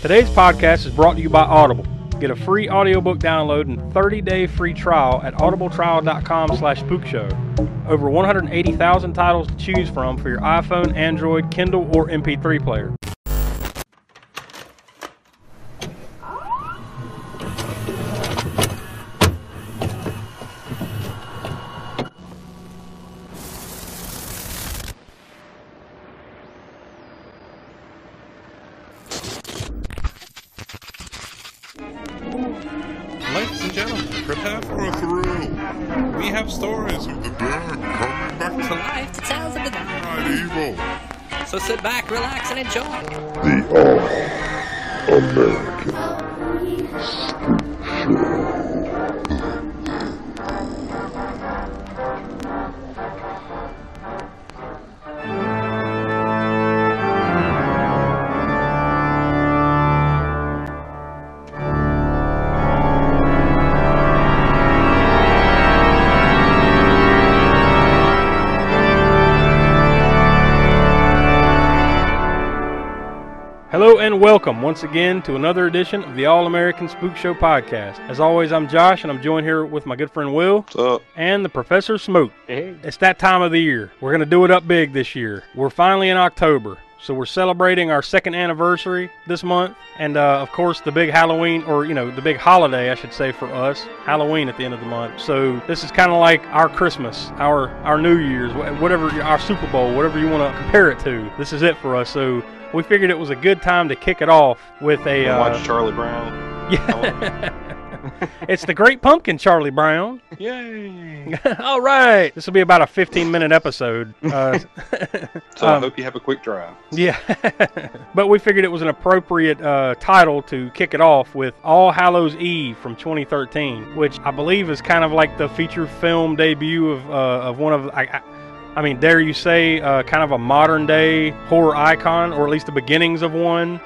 Today's podcast is brought to you by Audible. Get a free audiobook download and 30-day free trial at audibletrial.com slash spookshow. Over 180,000 titles to choose from for your iPhone, Android, Kindle, or MP3 player. And welcome once again to another edition of the All American Spook Show podcast. As always, I'm Josh and I'm joined here with my good friend Will What's up? and the Professor Smoke. Hey. It's that time of the year. We're going to do it up big this year. We're finally in October. So we're celebrating our second anniversary this month, and uh, of course the big Halloween, or you know the big holiday, I should say for us, Halloween at the end of the month. So this is kind of like our Christmas, our our New Year's, whatever our Super Bowl, whatever you want to compare it to. This is it for us. So we figured it was a good time to kick it off with a. Uh, watch Charlie Brown. yeah. It's the Great Pumpkin, Charlie Brown. Yay! All right, this will be about a 15 minute episode. Uh, So I Um, hope you have a quick drive. Yeah, but we figured it was an appropriate uh, title to kick it off with All Hallows Eve from 2013, which I believe is kind of like the feature film debut of uh, of one of I, I, I mean, dare you say, uh, kind of a modern day horror icon, or at least the beginnings of one,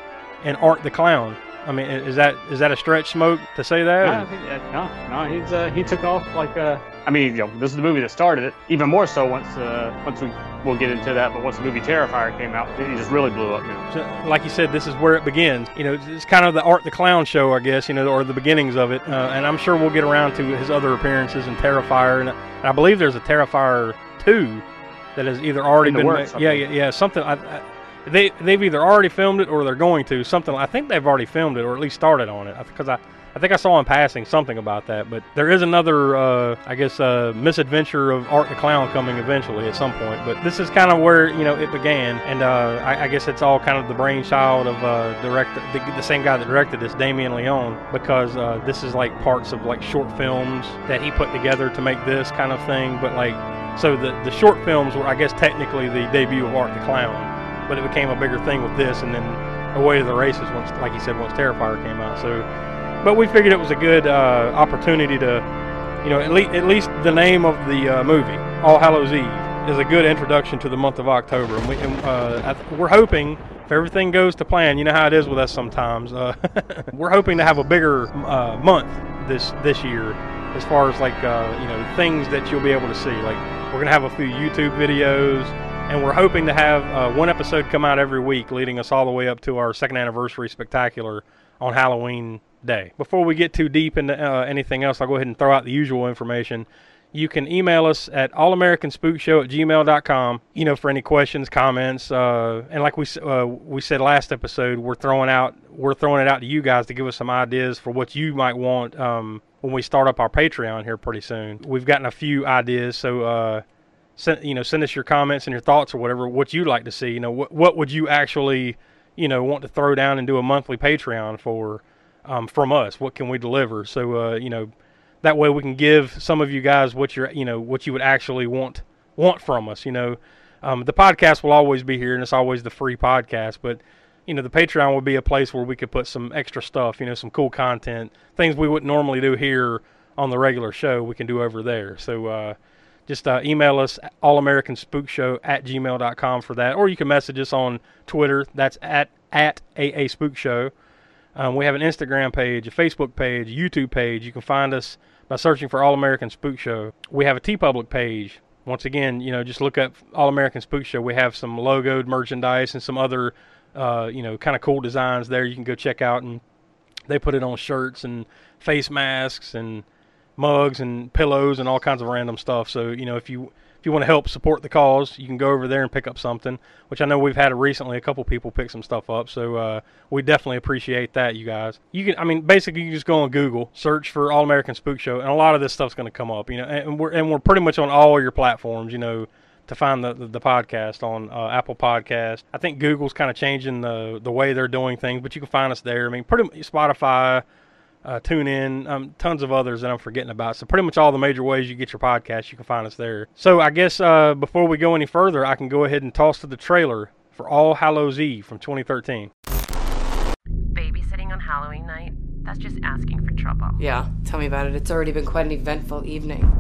and Art the Clown. I mean, is that is that a stretch, smoke, to say that? No, or- I think that- no, no, he's uh, he took off like uh, I mean, you know, this is the movie that started it. Even more so once uh, once we we'll get into that. But once the movie Terrifier came out, he just really blew up. You know. So, like you said, this is where it begins. You know, it's- it's kind of the Art the Clown show, I guess. You know, or the beginnings of it. Uh, and I'm sure we'll get around to his other appearances in Terrifier, and, and I believe there's a Terrifier two that has either already been works, ma- yeah, yeah, yeah, something. I, I, they they've either already filmed it or they're going to something. I think they've already filmed it or at least started on it because I. I think I saw in passing something about that, but there is another, uh, I guess, uh, misadventure of Art the Clown coming eventually at some point. But this is kind of where you know it began, and uh, I, I guess it's all kind of the brainchild of uh, direct the, the same guy that directed this, Damien Leone, because uh, this is like parts of like short films that he put together to make this kind of thing. But like, so the the short films were, I guess, technically the debut of Art the Clown, but it became a bigger thing with this, and then away to the races once, like he said, once Terrifier came out. So. But we figured it was a good uh, opportunity to, you know, at, le- at least the name of the uh, movie, All Hallows Eve, is a good introduction to the month of October. And, we, and uh, hoping, if everything goes to plan, you know how it is with us sometimes, uh, we're hoping to have a bigger uh, month this this year as far as like, uh, you know, things that you'll be able to see. Like, we're to have a few YouTube videos. And we're hoping to have uh, one episode come out every week, leading us all the way up to our second anniversary spectacular on Halloween day. Before we get too deep into uh, anything else, I'll go ahead and throw out the usual information. You can email us at allamericanspookshow at gmail.com, you know, for any questions, comments, uh, and like we uh, we said last episode, we're throwing out we're throwing it out to you guys to give us some ideas for what you might want um, when we start up our Patreon here pretty soon. We've gotten a few ideas, so uh, send you know send us your comments and your thoughts or whatever what you'd like to see. You know, what what would you actually you know want to throw down and do a monthly Patreon for um, from us? What can we deliver? So uh, you know that way we can give some of you guys what you're you know what you would actually want want from us. You know, um, the podcast will always be here and it's always the free podcast, but you know the Patreon would be a place where we could put some extra stuff. You know, some cool content, things we wouldn't normally do here on the regular show. We can do over there. So. Uh, just uh, email us allamericanspookshow at gmail.com for that or you can message us on twitter. That's at at aa spook show um, we have an instagram page a facebook page youtube page. You can find us by searching for all american spook show. We have a TeePublic page. Once again you know just look up all american spook show. We have some logoed merchandise and some other uh, you know, kind of cool designs there. You can go check out, and they put it on shirts and face masks and mugs and pillows and all kinds of random stuff. So you know, if you if you want to help support the cause, you can go over there and pick up something. Which I know we've had recently a couple people pick some stuff up. So uh, we definitely appreciate that, you guys. You can, I mean, basically you just go on Google, search for All American Spook Show, and a lot of this stuff's going to come up. You know, and we're and we're pretty much on all your platforms. You know. To find the, the, the podcast on uh, Apple Podcast, I think Google's kind of changing the the way they're doing things, but you can find us there. I mean, pretty much Spotify, uh, tune in, um, tons of others that I'm forgetting about. So pretty much all the major ways you get your podcast, you can find us there. So I guess uh, before we go any further, I can go ahead and toss to the trailer for All Hallows Eve from 2013. Babysitting on Halloween night? That's just asking for trouble. Yeah, tell me about it. It's already been quite an eventful evening.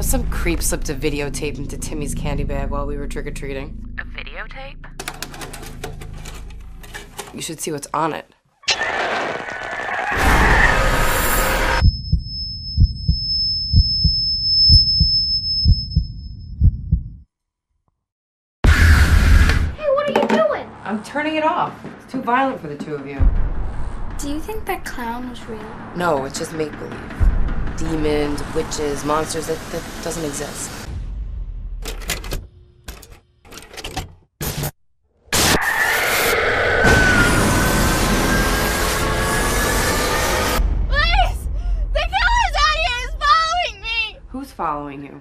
Some creep slipped a videotape into Timmy's candy bag while we were trick or treating. A videotape? You should see what's on it. Turning it off. It's too violent for the two of you. Do you think that clown was real? No, it's just make believe. Demons, witches, monsters that, that doesn't exist. Please! The killer's out here! He's following me! Who's following you?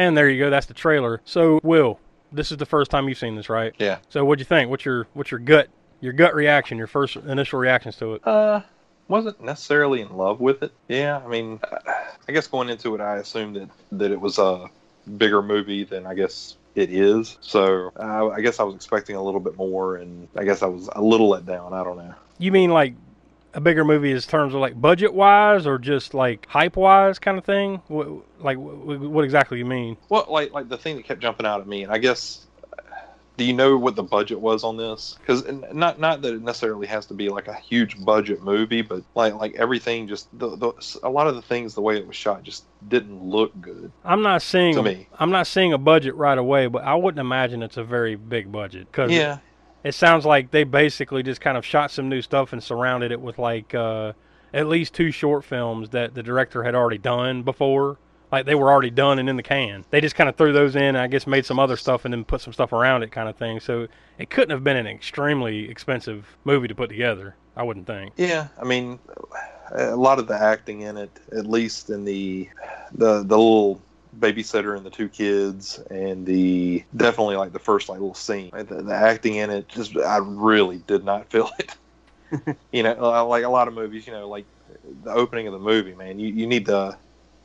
And there you go. That's the trailer. So Will, this is the first time you've seen this, right? Yeah. So what'd you think? What's your what's your gut your gut reaction? Your first initial reactions to it? Uh, wasn't necessarily in love with it. Yeah, I mean, I guess going into it, I assumed that that it was a bigger movie than I guess it is. So uh, I guess I was expecting a little bit more, and I guess I was a little let down. I don't know. You mean like a bigger movie in terms of like budget wise, or just like hype wise kind of thing? What, like what, what exactly you mean? Well, like like the thing that kept jumping out at me, and I guess. Do you know what the budget was on this? Because not not that it necessarily has to be like a huge budget movie, but like like everything just the, the a lot of the things the way it was shot just didn't look good. I'm not seeing To me. I'm not seeing a budget right away, but I wouldn't imagine it's a very big budget because Yeah, it sounds like they basically just kind of shot some new stuff and surrounded it with like uh, at least two short films that the director had already done before. Like they were already done and in the can. They just kind of threw those in, and I guess made some other stuff and then put some stuff around it, kind of thing. So it couldn't have been an extremely expensive movie to put together. I wouldn't think. Yeah, I mean, a lot of the acting in it, at least in the the the little babysitter and the two kids, and the definitely like the first like little scene, the, the acting in it, just I really did not feel it. you know, like a lot of movies, you know, like the opening of the movie, man, you you need to.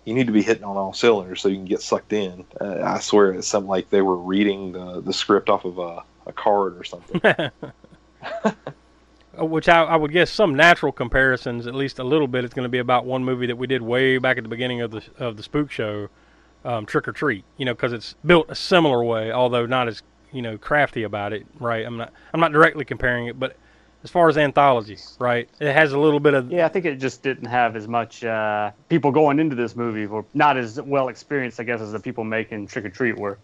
You need to be hitting on all cylinders so you can get sucked in. Uh, I swear it's something like they were reading the, the script off of a, a card or something. Which I, I would guess some natural comparisons, at least a little bit, it's going to be about one movie that we did way back at the beginning of the of the Spook Show, um, Trick or Treat. You know, because it's built a similar way, although not as you know crafty about it. Right? I'm not I'm not directly comparing it, but as far as anthology, right? It has a little bit of Yeah, I think it just didn't have as much uh, people going into this movie were not as well experienced, I guess, as the people making Trick or Treat were.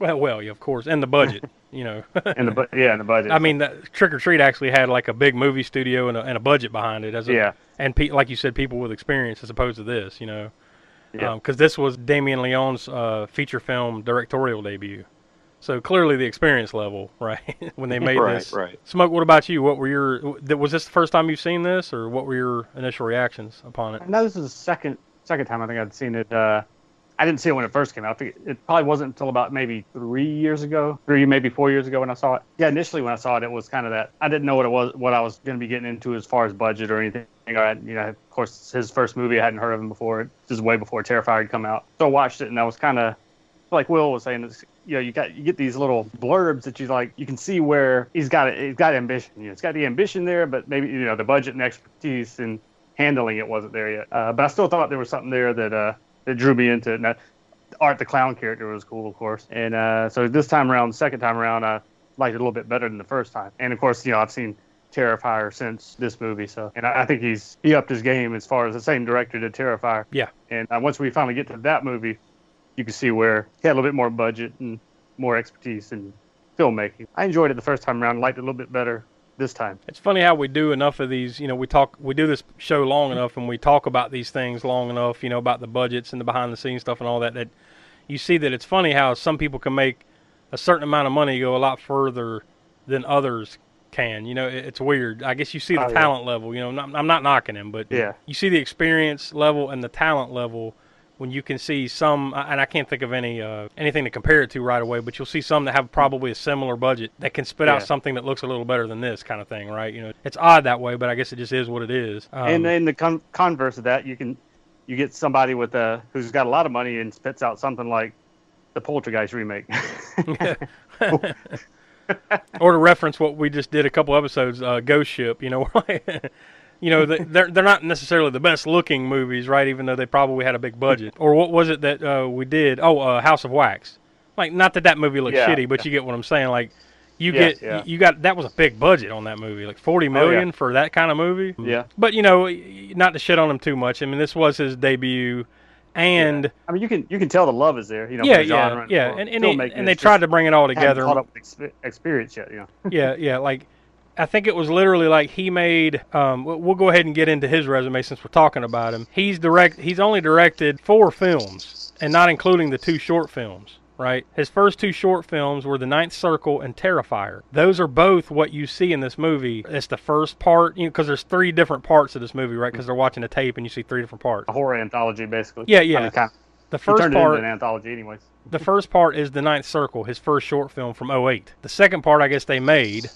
well, well, yeah, of course, and the budget. you know, And the bu- yeah, and the budget. I mean, that Trick or Treat actually had like a big movie studio and a, and a budget behind it, as a, Yeah. and pe- like you said, people with experience as opposed to this, you know, Yeah. because this was Damien Leone's uh, feature film directorial debut, so clearly the experience level, right, when they made Right, this. right. Smoke, what about you? What were your? Was this the first time you've seen this, or what were your initial reactions upon it? No, this is the second second time I think I'd seen it. Uh, I didn't see it when it first came out. I think it probably wasn't until about maybe three years ago, three maybe four years ago when I saw it. Yeah, initially when I saw it, it was kind of that I didn't know what it was, what I was going to be getting into as far as budget or anything. I you know, of course, his first movie. I hadn't heard of him before. This is way before Terrifier had come out. So I watched it, and I was kind of like Will was saying. It's, you know, you got you get these little blurbs that you like. You can see where he's got it. He's got ambition. You know, it's got the ambition there, but maybe you know the budget and expertise and handling it wasn't there yet. Uh, but I still thought there was something there that uh, that drew me into it. Now, Art the clown character was cool, of course, and uh, so this time around, second time around, I liked it a little bit better than the first time. And of course, you know, I've seen Terrifier since this movie, so and I, I think he's he upped his game as far as the same director did Terrifier. Yeah. And uh, once we finally get to that movie, you can see where he had a little bit more budget and more expertise in filmmaking. I enjoyed it the first time around, liked it a little bit better this time. It's funny how we do enough of these. You know, we talk, we do this show long enough, and we talk about these things long enough. You know, about the budgets and the behind the scenes stuff and all that. That you see that it's funny how some people can make a certain amount of money go a lot further than others can. You know, it, it's weird. I guess you see the Oh, yeah. talent level. You know, not, I'm not knocking him, but Yeah. you see the experience level and the talent level when you can see some and I can't think of any uh, anything to compare it to right away, but you'll see some that have probably a similar budget that can spit out something that looks a little better than this kind of thing, right? You know, it's odd that way, but I guess it just is what it is. Um, and in the con- converse of that, you can you get somebody with a who's got a lot of money and spits out something like the Poltergeist remake. or to reference what we just did a couple episodes, uh, Ghost Ship. You know, you know, they- they're they're not necessarily the best looking movies, right? Even though they probably had a big budget. Or what was it that uh, we did? Oh, uh, House of Wax. Like, not that that movie looks Yeah. shitty, but you get what I'm saying. Like, you Yeah, get yeah. Oh, you got that was a big budget on that movie, like forty million for that kind of movie. Yeah. But you know, not to shit on him too much. I mean, this was his debut, and I mean, you can you can tell the love is there. You know, yeah, the yeah, yeah, and and they, and they tried to bring it all together. Caught up with experience yet, you know. yeah, yeah. Like, I think it was literally like he made. Um, we'll go ahead and get into his resume since we're talking about him. He's direct. He's only directed four films, and not including the two short films. Right. His first two short films were The Ninth Circle and Terrifier. Those are both what you see in this movie. It's the first part, you know, because there's three different parts of this movie, right? Because they're watching a tape and you see three different parts. A horror anthology, basically. Yeah, yeah. I mean, kind The he first part, into an anthology, anyways. the first part is The Ninth Circle, his first short film from 08. The second part, I guess they made,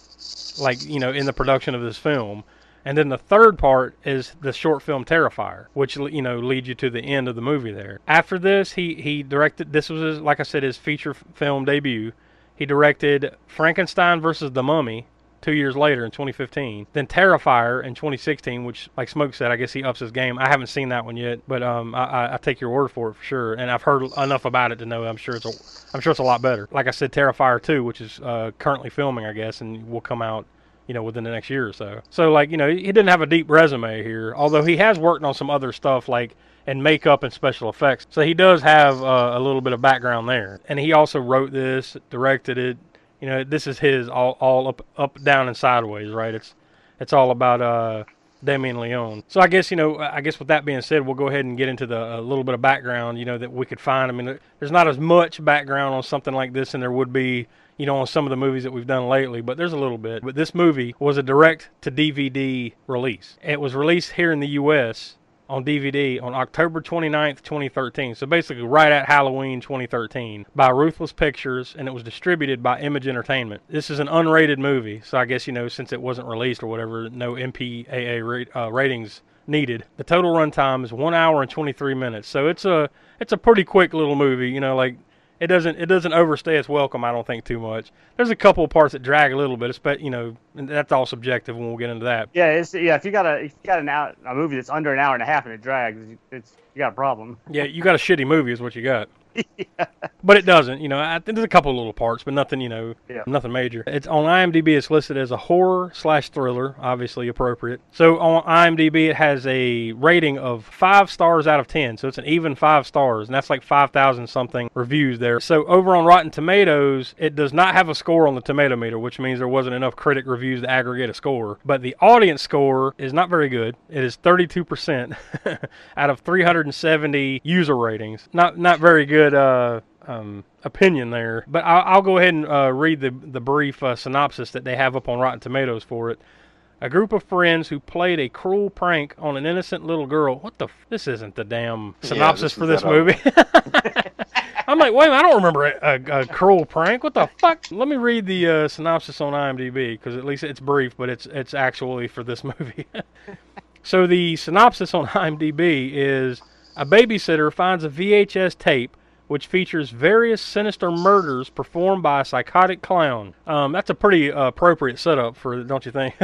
like, you know, in the production of this film. And then the third part is the short film Terrifier, which, you know, leads you to the end of the movie there. After this, he, he directed, this was, his, like I said, his feature film debut. He directed Frankenstein versus the Mummy two years later in 2015. Then Terrifier in 2016, which, like Smoke said, I guess he ups his game. I haven't seen that one yet, but um, I, I, take your word for it for sure. And I've heard enough about it to know I'm sure it's a, I'm sure it's a lot better. Like I said, Terrifier 2, which is uh, currently filming, I guess, and will come out. You know, within the next year or so. So, like, you know, he didn't have a deep resume here, although he has worked on some other stuff, like and makeup and special effects. So he does have uh, a little bit of background there. And he also wrote this, directed it. You know, this is his all, all up, up, down, and sideways, right? It's it's all about uh, Damien Leone. So I guess you know, I guess with that being said, we'll go ahead and get into the a little bit of background. You know that we could find. I mean, there's not as much background on something like this, and there would be. You know, on some of the movies that we've done lately, but there's a little bit. But this movie was a direct to DVD release. It was released here in the U.S on DVD on October 29th, 2013. So basically, right at Halloween 2013 by Ruthless Pictures, and it was distributed by Image Entertainment. This is an unrated movie, so I guess, you know, since it wasn't released or whatever, no MPAA rate, uh, ratings needed. The total runtime is one hour and 23 minutes. So it's a it's a pretty quick little movie. You know, like it doesn't it doesn't overstay its welcome. I don't think too much. There's a couple of parts that drag a little bit. It's but you know and that's all subjective when we'll get into that. Yeah, it's yeah. If you got a if you got an hour, a movie that's under an hour and a half and it drags, it's you got a problem. Yeah, you got a shitty movie, is what you got. But it doesn't, you know. I think there's a couple of little parts, but nothing, you know, Yeah. nothing major. It's on IMDb. It's listed as a horror slash thriller, obviously appropriate. So on IMDb, it has a rating of five stars out of ten. So it's an even five stars, and that's like five thousand something reviews there. So over on Rotten Tomatoes, it does not have a score on the tomato meter, which means there wasn't enough critic reviews to aggregate a score. But the audience score is not very good. It is 32% out of 370 user ratings. Not not very good uh, um, opinion there. But I'll, I'll go ahead and uh, read the the brief uh, synopsis that they have up on Rotten Tomatoes for it. A group of friends who played a cruel prank on an innocent little girl. What the? F- this isn't the damn synopsis this for this movie. I'm like, wait minute, I don't remember a, a, a cruel prank. What the fuck? Let me read the uh, synopsis on IMDb because at least it's brief, but it's it's actually for this movie. so the synopsis on IMDb is a babysitter finds a VHS tape which features various sinister murders performed by a psychotic clown. Um, that's a pretty uh, appropriate setup for, don't you think?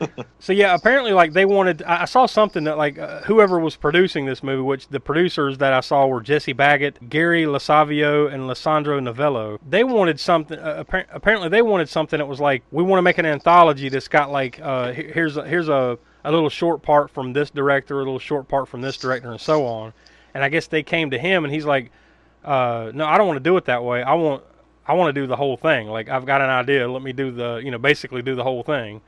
so yeah, apparently, like they wanted. I I saw something that like uh, whoever was producing this movie, which the producers that I saw were Jesse Baggett, Gary Lasavio, and Lissandro Novello. They wanted something. Uh, appar- apparently, they wanted something that was like, we want to make an anthology that's got like, uh, here's a, here's a a little short part from this director, a little short part from this director, and so on. And I guess they came to him, and he's like, uh, "No, I don't want to do it that way. I want, I want to do the whole thing. Like I've got an idea. Let me do the, you know, basically do the whole thing."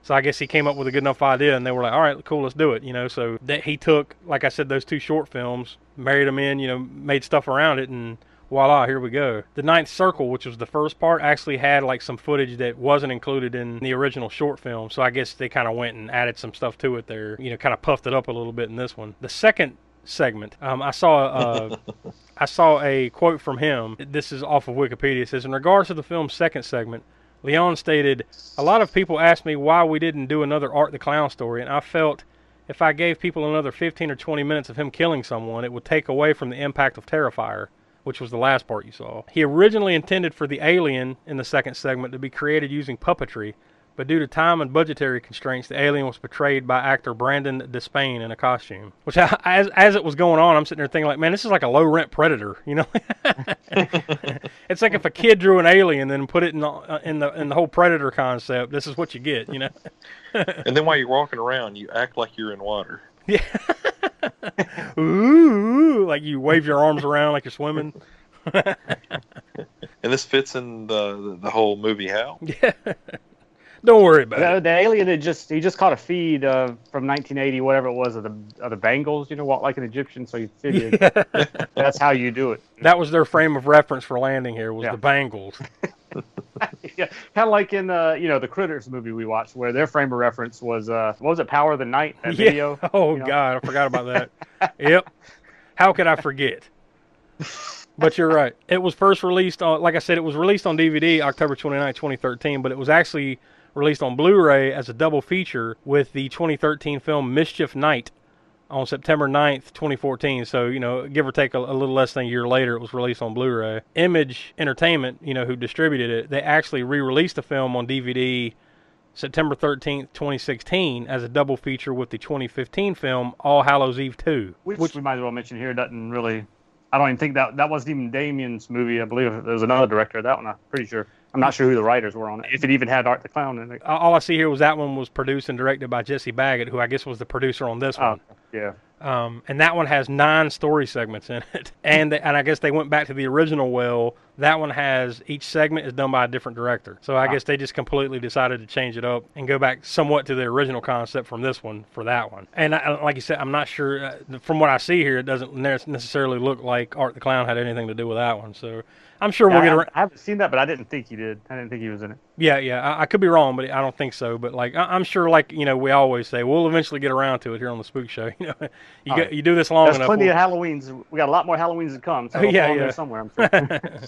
So I guess he came up with a good enough idea, and they were like, "All right, cool, let's do it." You know, so that he took, like I said, those two short films, married them in, you know, made stuff around it, and voila, here we go. The Ninth Circle, which was the first part, actually had like some footage that wasn't included in the original short film. So I guess they kind of went and added some stuff to it there. You know, kind of puffed it up a little bit in this one. The second segment, um, I saw uh, I saw a quote from him. This is off of Wikipedia. It says, in regards to the film's second segment. Leone stated, A lot of people asked me why we didn't do another Art the Clown story, and I felt if I gave people another 15 or 20 minutes of him killing someone, it would take away from the impact of Terrifier, which was the last part you saw. He originally intended for the alien in the second segment to be created using puppetry, but due to time and budgetary constraints, the alien was portrayed by actor Brandon Despain in a costume. Which, I, as as it was going on, I'm sitting there thinking, like, man, this is like a low rent Predator, you know? it's like if a kid drew an alien and then put it in the uh, in the in the whole Predator concept. This is what you get, you know? and then while you're walking around, you act like you're in water. Yeah. Ooh, like you wave your arms around like you're swimming. And this fits in the the, the whole movie how? Yeah. Don't worry about The, it. the alien had just he just caught a feed uh, from 1980, whatever it was, of the of the Bangles. You know, walk like an Egyptian. So you figured that's how you do it. That was their frame of reference for landing here was Yeah. the Bangles. yeah, kind of like in uh, you know the Critters movie we watched, where their frame of reference was uh, what was it, Power of the Night? That Yeah. video. Oh you know? God, I forgot about that. yep. How could I forget? But you're right. It was first released on, like I said, it was released on DVD October 29, 2013, but it was actually released on Blu-ray as a double feature with the 2013 film Mischief Night on September 9th, 2014. So, you know, give or take a, a little less than a year later, it was released on Blu-ray. Image Entertainment, you know, who distributed it, they actually re-released the film on DVD September 13th, 2016 as a double feature with the 2015 film All Hallows Eve 2. Which, we might as well mention here doesn't really. I don't even think that that wasn't even Damien's movie. I believe there was another director of that one. I'm pretty sure. I'm not sure who the writers were on it. If it even had Art the Clown in it. all I see here was that one was produced and directed by Jesse Baggett, who I guess was the producer on this Oh, one. yeah. Um, and that one has nine story segments in it. And and I guess they went back to the original well. That one has each segment is done by a different director. So I guess they just completely decided to change it up and go back somewhat to the original concept from this one for that one. And I, like you said, I'm not sure. Uh, from what I see here, it doesn't necessarily look like Art the Clown had anything to do with that one. So I'm sure we'll Yeah, get I, around. I haven't seen that, but I didn't think he did. I didn't think he was in it. Yeah, yeah, I, I could be wrong, but I don't think so. But like, I, I'm sure, like you know, we always say we'll eventually get around to it here on the Spook Show. You know, you get, you do this long There's enough. plenty we'll- of Halloweens. We got a lot more Halloweens to come. So yeah, yeah. somewhere. I'm sure.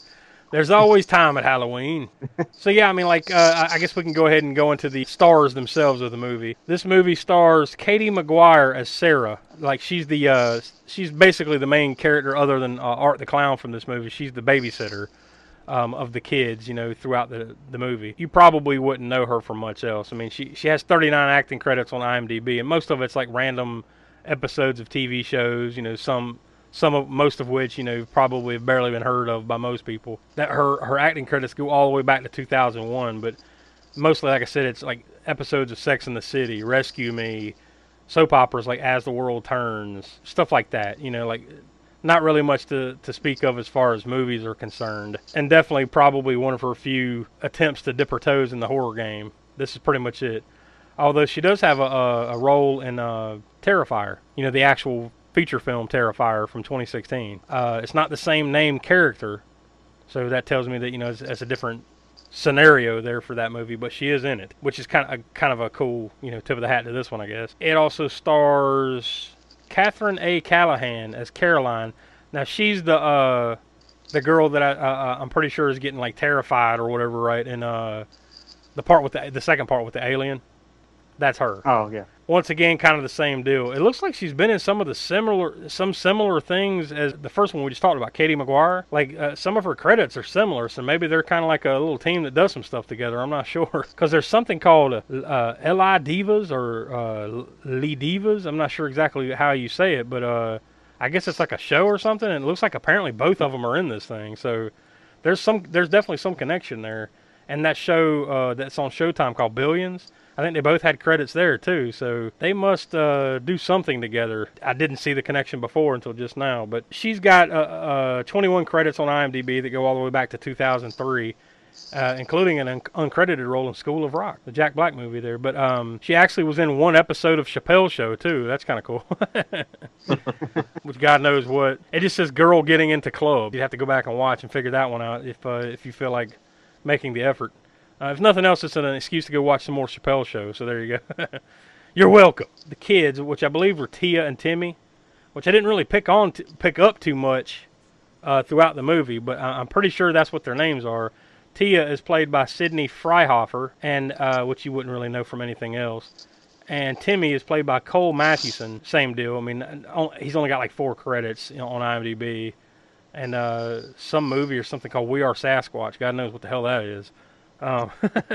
There's always time at Halloween. so yeah, I mean, like, uh, I guess we can go ahead and go into the stars themselves of the movie. This movie stars Katie McGuire as Sarah. Like, she's the uh, she's basically the main character, other than uh, Art the Clown from this movie. She's the babysitter. Um, of the kids, you know, throughout the the movie, you probably wouldn't know her from much else. I mean, she she has 39 acting credits on IMDb, and most of it's like random episodes of TV shows. You know, some some of most of which you know probably have barely been heard of by most people. That her her acting credits go all the way back to 2001, but mostly, like I said, it's like episodes of Sex in the City, Rescue Me, soap operas like As the World Turns, stuff like that. You know, like not really much to, to speak of as far as movies are concerned, and definitely probably one of her few attempts to dip her toes in the horror game. This is pretty much it. Although she does have a, a, a role in uh, Terrifier, you know, the actual feature film Terrifier from 2016. Uh, it's not the same name character, so that tells me that you know it's, it's a different scenario there for that movie, but she is in it, which is kind of a, kind of a cool you know tip of the hat to this one, I guess. It also stars Catherine A. Callahan as Caroline. Now she's the uh, the girl that I uh, I'm pretty sure is getting like terrified or whatever, right? And uh, the part with the the second part with the alien, that's her. oh yeah. Once again, kind of the same deal. It looks like she's been in some of the similar, some similar things as the first one we just talked about, Katie McGuire. Like uh, some of her credits are similar, so maybe they're kind of like a little team that does some stuff together. I'm not sure because there's something called uh, Li Divas or uh, Lee Divas. I'm not sure exactly how you say it, but uh, I guess it's like a show or something. And it looks like apparently both of them are in this thing. So there's some, there's definitely some connection there. And that show uh, that's on Showtime called Billions. I think they both had credits there too, so they must uh, do something together. I didn't see the connection before until just now, but she's got uh, uh, 21 credits on IMDb that go all the way back to 2003. Uh, including an un- uncredited role in School of Rock, the Jack Black movie there. But um, she actually was in one episode of Chappelle's Show too. That's kind of cool. Which God knows what. It just says "girl getting into club." You'd have to go back and watch and figure that one out if uh, if you feel like making the effort. Uh, if nothing else, it's an excuse to go watch some more Chappelle show. So there you go. You're welcome. The kids, which I believe were Tia and Timmy, which I didn't really pick on, t- pick up too much uh, throughout the movie, but I- I'm pretty sure that's what their names are. Tia is played by Sydney Freihofer, and uh, which you wouldn't really know from anything else. And Timmy is played by Cole Mathewson. Same deal. I mean, he's only got like four credits on IMDb, and uh, some movie or something called We Are Sasquatch. God knows what the hell that is. Um,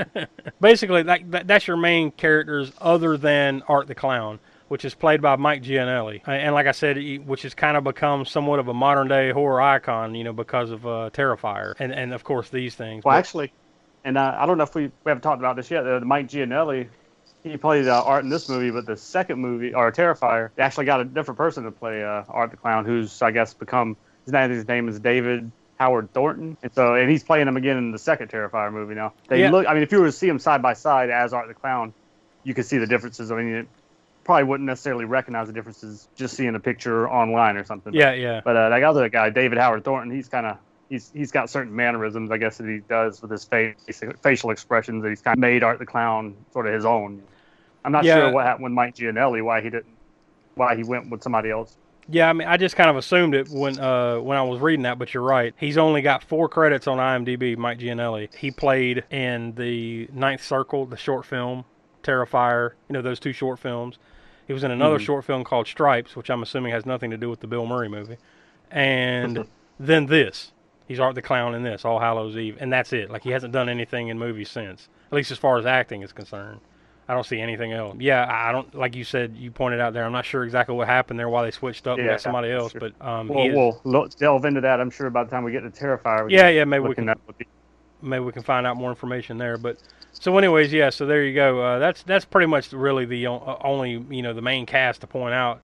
basically, that, that, that's your main characters, other than Art the Clown, which is played by Mike Giannelli, and like I said, which has kind of become somewhat of a modern day horror icon, you know, because of uh, Terrifier, and and of course these things. Well, But- actually, and uh, I don't know if we, we haven't talked about this yet. Uh, Mike Giannelli, he played uh, Art in this movie, but the second movie, or Terrifier, they actually got a different person to play uh, Art the Clown, who's I guess become his name. His name is David Howard Thornton, and so and he's playing him again in the second Terrifier movie now. They Yeah. look. I mean, if you were to see them side by side as Art the Clown, you could see the differences. I mean, it probably wouldn't necessarily recognize the differences just seeing a picture online or something. yeah, yeah. But uh, that other guy, David Howard Thornton, he's kind of he's he's got certain mannerisms, I guess, that he does with his face, facial expressions that he's kind of made Art the Clown sort of his own. I'm not Yeah. sure what happened with Mike Giannelli, why he didn't, why he went with somebody else. Yeah, I mean, I just kind of assumed it when uh, when I was reading that, but you're right. He's only got four credits on IMDb. Mike Giannelli. He played in the Ninth Circle, the short film, Terrifier. You know those two short films. He was in another Mhm. short film called Stripes, which I'm assuming has nothing to do with the Bill Murray movie. And then this. He's Art the Clown in this, All Hallows Eve, and that's it. Like he hasn't done anything in movies since, at least as far as acting is concerned. I don't see anything else. Yeah, I don't like you said. You pointed out there. I'm not sure exactly what happened there, why they switched up and got somebody else. sure. But um, We'll, we'll lo- delve into that. I'm sure by the time we get to Terrifier. we Yeah, yeah, maybe we can- into maybe we can find out more information there. But so, anyways, yeah. So there you go. Uh, that's that's pretty much really the o- uh, only you know the main cast to point out.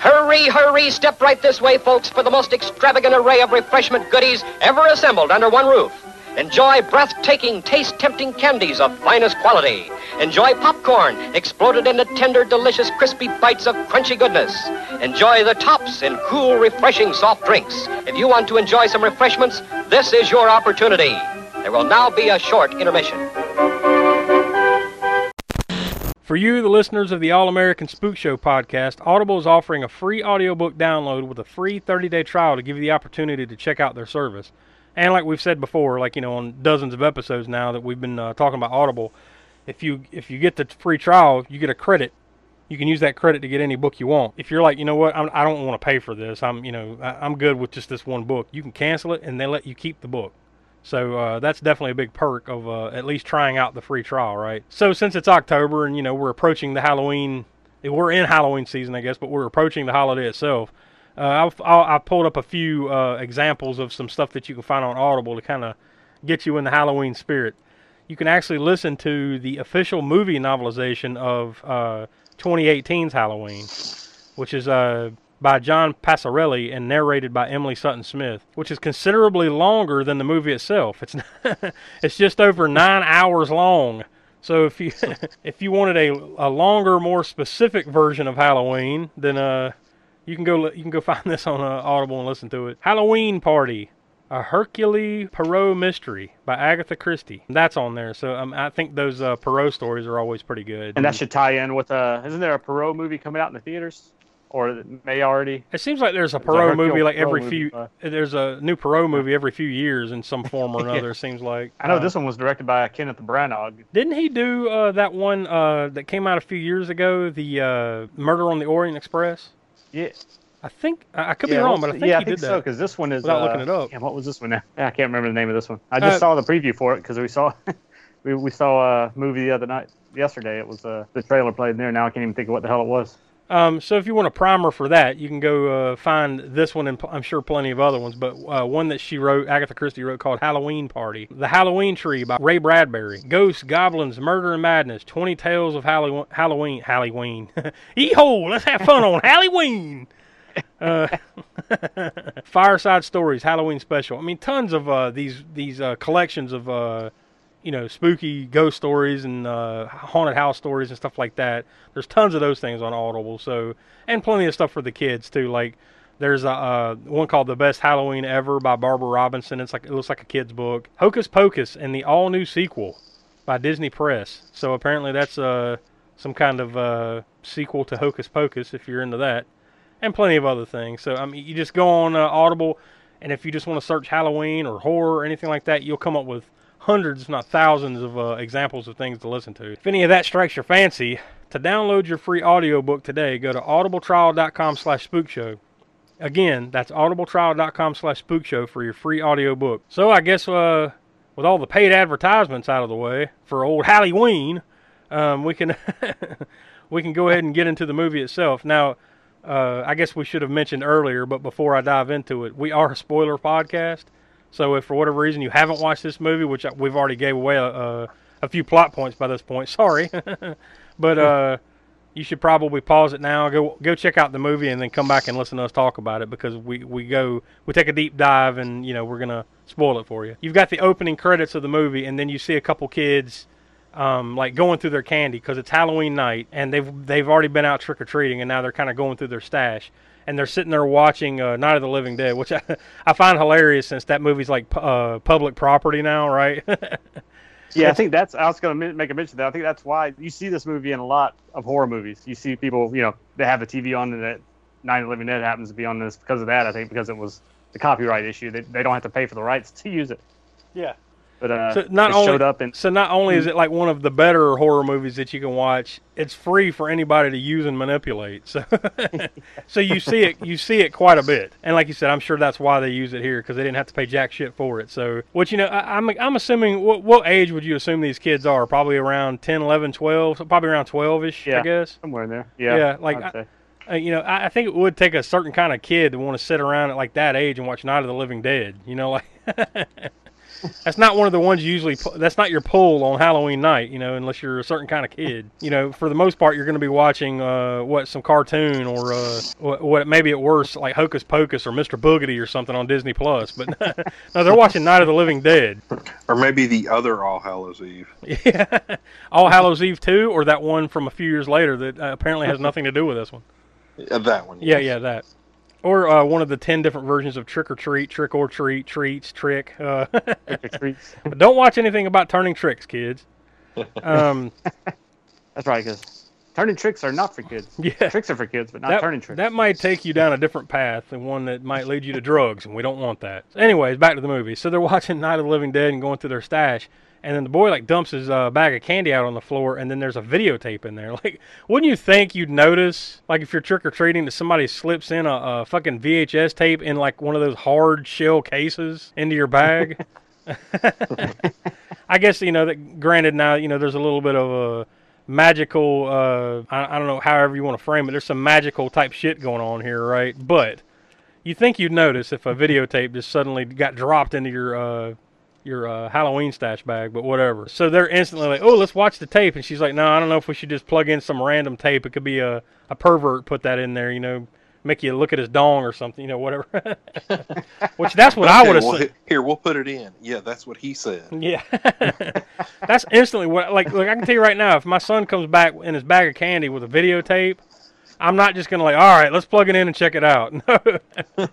Hurry, hurry, step right this way, folks, for the most extravagant array of refreshment goodies ever assembled under one roof. Enjoy breathtaking, taste tempting candies of finest quality. Enjoy popcorn, exploded into tender, delicious, crispy bites of crunchy goodness. Enjoy the tops in cool, refreshing soft drinks. If you want to enjoy some refreshments, this is your opportunity. There will now be a short intermission. For you, the listeners of the All American Spook Show podcast, Audible is offering a free audiobook download with a free 30 day trial to give you the opportunity to check out their service. And like we've said before, like you know, on dozens of episodes now that we've been uh, talking about Audible, if you if you get the free trial, you get a credit. You can use that credit to get any book you want. If you're like, you know what, I'm, I don't want to pay for this. I'm you know I, I'm good with just this one book. You can cancel it and they let you keep the book. So uh, that's definitely a big perk of uh, at least trying out the free trial, right? So since it's October and you know we're approaching the Halloween, we're in Halloween season, I guess, but we're approaching the holiday itself. Uh, I I pulled up a few uh, examples of some stuff that you can find on Audible to kind of get you in the Halloween spirit. You can actually listen to the official movie novelization of uh, 2018's Halloween, which is uh, by John Passarella and narrated by Emily Sutton Smith, which is considerably longer than the movie itself. It's it's just over nine hours long. So if you if you wanted a, a longer, more specific version of Halloween, then uh, you can go you can go find this on uh, Audible and listen to it. Halloween Party, a Hercule Poirot mystery by Agatha Christie. That's on there. So um, I think those uh, Poirot stories are always pretty good. And that should tie in with uh isn't there a Poirot movie coming out in the theaters? or it may already. It seems like there's a a movie like Poirot every movie, few. uh, There's a new Poirot movie every few years in some form or Yeah. another. It seems like. I know Uh, this one was directed by Kenneth Branagh. Didn't he do uh, that one uh, that came out a few years ago, the uh, Murder on the Orient Express? Yeah, I think I could yeah, be wrong, but I think yeah, I think did so because this one is Without uh, looking it up. damn, what was this one now? Yeah, I can't remember the name of this one. I just Uh, saw the preview for it because we saw we, we saw a movie the other night. Yesterday, it was uh, the trailer played in there. Now I can't even think of what the hell it was. Um, so if you want a primer for that, you can go uh, find this one, and I'm sure plenty of other ones. But uh, one that she wrote, Agatha Christie wrote, called Halloween Party, The Halloween Tree by Ray Bradbury, Ghosts, Goblins, Murder and Madness, 20 Tales of Hallow- Halloween, Halloween, Eho, let's have fun on Halloween. Uh, Fireside Stories, Halloween Special. I mean, tons of uh, these these uh, collections of uh, you know spooky ghost stories and uh, haunted house stories and stuff like that. There's tons of those things on Audible. So and plenty of stuff for the kids too. Like there's a uh, one called The Best Halloween Ever by Barbara Robinson. It's like it looks like a kid's book. Hocus Pocus and the all new sequel by Disney Press. So apparently that's uh, some kind of uh, sequel to Hocus Pocus if you're into that and plenty of other things. So I mean, you just go on uh, Audible, and if you just want to search Halloween or horror or anything like that, you'll come up with hundreds, if not thousands, of uh, examples of things to listen to. If any of that strikes your fancy, to download your free audiobook today, go to audibletrial.com/spookshow. Again, that's audibletrial.com/spookshow for your free audiobook. So I guess uh, with all the paid advertisements out of the way for old Halloween, um, we can we can go ahead and get into the movie itself. Now, uh, I guess we should have mentioned earlier, but before I dive into it, we are a spoiler podcast. So if for whatever reason you haven't watched this movie, which we've already gave away a, a, a few plot points by this point, sorry, but uh, you should probably pause it now, go go check out the movie, and then come back and listen to us talk about it because we we go we take a deep dive and you know we're gonna spoil it for you. You've got the opening credits of the movie, and then you see a couple kids um, like going through their candy because it's Halloween night and they've they've already been out trick or treating and now they're kind of going through their stash and they're sitting there watching uh, Night of the Living Dead, which I, I find hilarious since that movie's like uh, public property now, right? Yeah, I think that's. I was going to make a mention of that. I think that's why you see this movie in a lot of horror movies. You see people, you know, they have the TV on and that Night of the Living Dead happens to be on this because of that. I think because it was the copyright issue. They, they don't have to pay for the rights to use it. yeah. But uh, So not it only showed up in so not only is it like one of the better horror movies that you can watch, it's free for anybody to use and manipulate. So so you see it you see it quite a bit. And like you said, I'm sure that's why they use it here because they didn't have to pay jack shit for it. So what you know, I, I'm I'm assuming what what age would you assume these kids are? Probably around 10, 11, 12, so probably around 12ish, I guess. somewhere in there. Yeah, Yeah, like I'd I- say. Uh, you know, I, I think it would take a certain kind of kid to want to sit around at like that age and watch Night of the Living Dead. You know, like that's not one of the ones you usually. That's not your pull on Halloween night. You know, unless you're a certain kind of kid. You know, for the most part, you're going to be watching uh, what some cartoon or uh, what, what maybe at worst like Hocus Pocus or Mr. Boogedy or something on Disney Plus. But no, they're watching Night of the Living Dead. Or maybe the other All Hallows Eve. Yeah, All Hallows Eve two, or that one from a few years later that uh, apparently has nothing to do with this one. Uh, that one. Yeah, yeah, that. Or uh, one of the ten different versions of Trick or Treat, Trick or Treat, Treats, Trick. Uh, treats. but don't watch anything about turning tricks, kids. Um, That's right, because turning tricks are not for kids. Yeah. Tricks are for kids, but not that, turning tricks. that might take you down a different path and one that might lead you to drugs, and we don't want that. Anyways, back to the movie. So they're watching Night of the Living Dead and going through their stash, and then the boy like dumps his uh, bag of candy out on the floor, and then there's a videotape in there. Like, wouldn't you think you'd notice, like if you're trick or treating, that somebody slips in a, a fucking VHS tape in like one of those hard shell cases into your bag? I guess you know that. Granted, now you know there's a little bit of a magical. Uh, I, I don't know, however you want to frame it. There's some magical type shit going on here, right? But you think you'd notice if a videotape just suddenly got dropped into your uh, your uh, Halloween stash bag, but whatever. So they're instantly like, "Oh, let's watch the tape," and she's like, "No, I don't know if we should just plug in some random tape. It could be a a pervert put that in there, you know." Make you look at his dong or something, you know, whatever. Which that's what I Okay, would well, assume. he- here, we'll put it in. Yeah, that's what he said. Yeah, that's instantly what. Like, look, I can tell you right now, if my son comes back in his bag of candy with a videotape, I'm not just gonna like, all right, let's plug it in and check it out. No.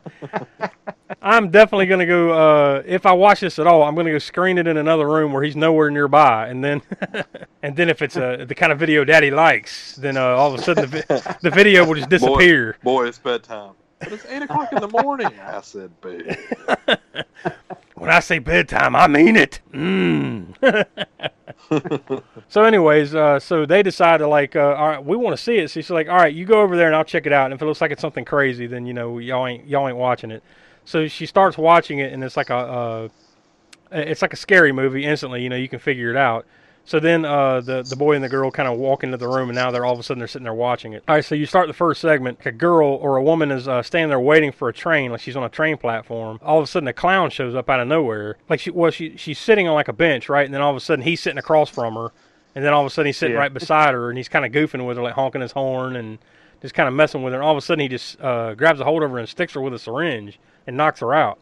I'm definitely gonna go. Uh, if I watch this at all, I'm gonna go screen it in another room where he's nowhere nearby, and then, and then if it's uh, the kind of video Daddy likes, then uh, all of a sudden the, vi- the video will just disappear. Boy, boy, it's bedtime. But it's eight o'clock in the morning. I said, babe. When I say bedtime, I mean it. Mm. so, anyways, uh, so they decided like, uh, all right, we want to see it. So she's like, all right, you go over there and I'll check it out. And if it looks like it's something crazy, then you know y'all ain't y'all ain't watching it. So she starts watching it, and it's like a uh, it's like a scary movie. Instantly, you know, you can figure it out. So then uh, the the boy and the girl kind of walk into the room, and now they're all of a sudden they're sitting there watching it. All right, so you start the first segment. A girl or a woman is uh, standing there waiting for a train, like she's on a train platform. All of a sudden, a clown shows up out of nowhere. Like she well, she she's sitting on like a bench, right? And then all of a sudden, he's sitting across from her, and then all of a sudden, he's sitting Yeah. right beside her, and he's kind of goofing with her, like honking his horn and just kind of messing with her. And all of a sudden, he just uh, grabs a hold of her and sticks her with a syringe and knocks her out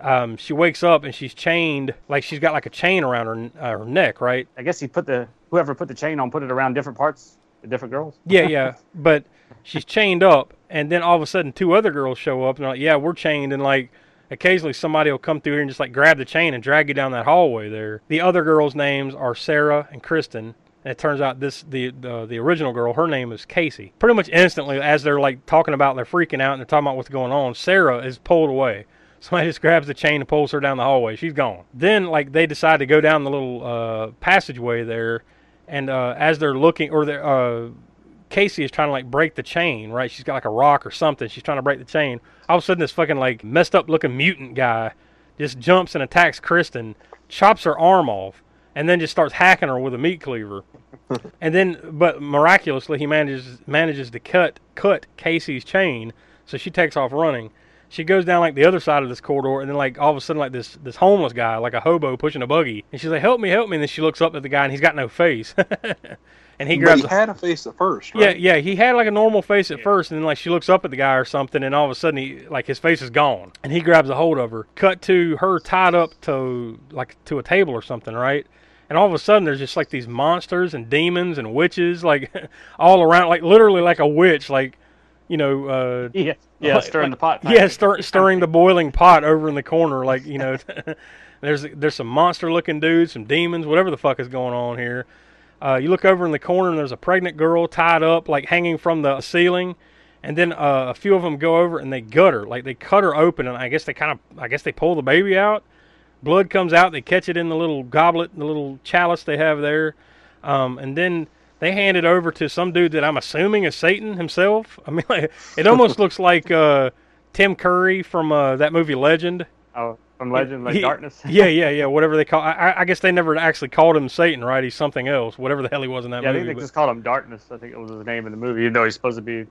um, she wakes up and she's chained, like she's got like a chain around her, uh, her neck, right? I guess he put the whoever put the chain on put it around different parts, the different girls. Yeah, yeah. But she's chained up, and then all of a sudden, two other girls show up and they're like, "Yeah, we're chained," and like occasionally somebody will come through here and just like grab the chain and drag you down that hallway there. The other girls' names are Sarah and Kristen. And it turns out this the, the the original girl, her name is Casey. Pretty much instantly, as they're like talking about, they're freaking out and they're talking about what's going on. Sarah is pulled away. Somebody just grabs the chain and pulls her down the hallway. She's gone. Then, like, they decide to go down the little uh, passageway there, and uh, as they're looking, or they're, uh, Casey is trying to like break the chain, right? She's got like a rock or something. She's trying to break the chain. All of a sudden, this fucking like messed up looking mutant guy just jumps and attacks Kristen, chops her arm off, and then just starts hacking her with a meat cleaver. and then, but miraculously, he manages manages to cut cut Casey's chain, so she takes off running. She goes down like the other side of this corridor, and then like all of a sudden, like this this homeless guy, like a hobo pushing a buggy, and she's like, "Help me, help me!" And then she looks up at the guy, and he's got no face, and he But grabs. he a- had a face at first, yeah, right? yeah, he had like a normal face at first, and then like she looks up at the guy or something, and all of a sudden he like his face is gone, and he grabs a hold of her. Cut to her tied up to like to a table or something, right? And all of a sudden there's just like these monsters and demons and witches like all around, like literally like a witch, like you know. uh Yeah, yeah, like- stirring the pot. Yeah, stir, stirring the boiling pot over in the corner, like you know. there's there's some monster looking dudes, some demons, whatever the fuck is going on here. Uh, you look over in the corner and there's a pregnant girl tied up, like hanging from the ceiling, and then uh, a few of them go over and they gut her, like they cut her open, and I guess they kind of, I guess they pull the baby out. Blood comes out. They catch it in the little goblet, the little chalice they have there, um, and then they hand it over to some dude that I'm assuming is Satan himself. I mean, like, it almost looks like uh, Tim Curry from uh, that movie Legend. Oh, from Legend, like He- Darkness. yeah, yeah, yeah. Whatever they call. I, I- I guess they never actually called him Satan, right? He's something else. Whatever the hell he was in that Yeah, I movie. think they but- just called him Darkness. I think it was his name in the movie, even though he's supposed to be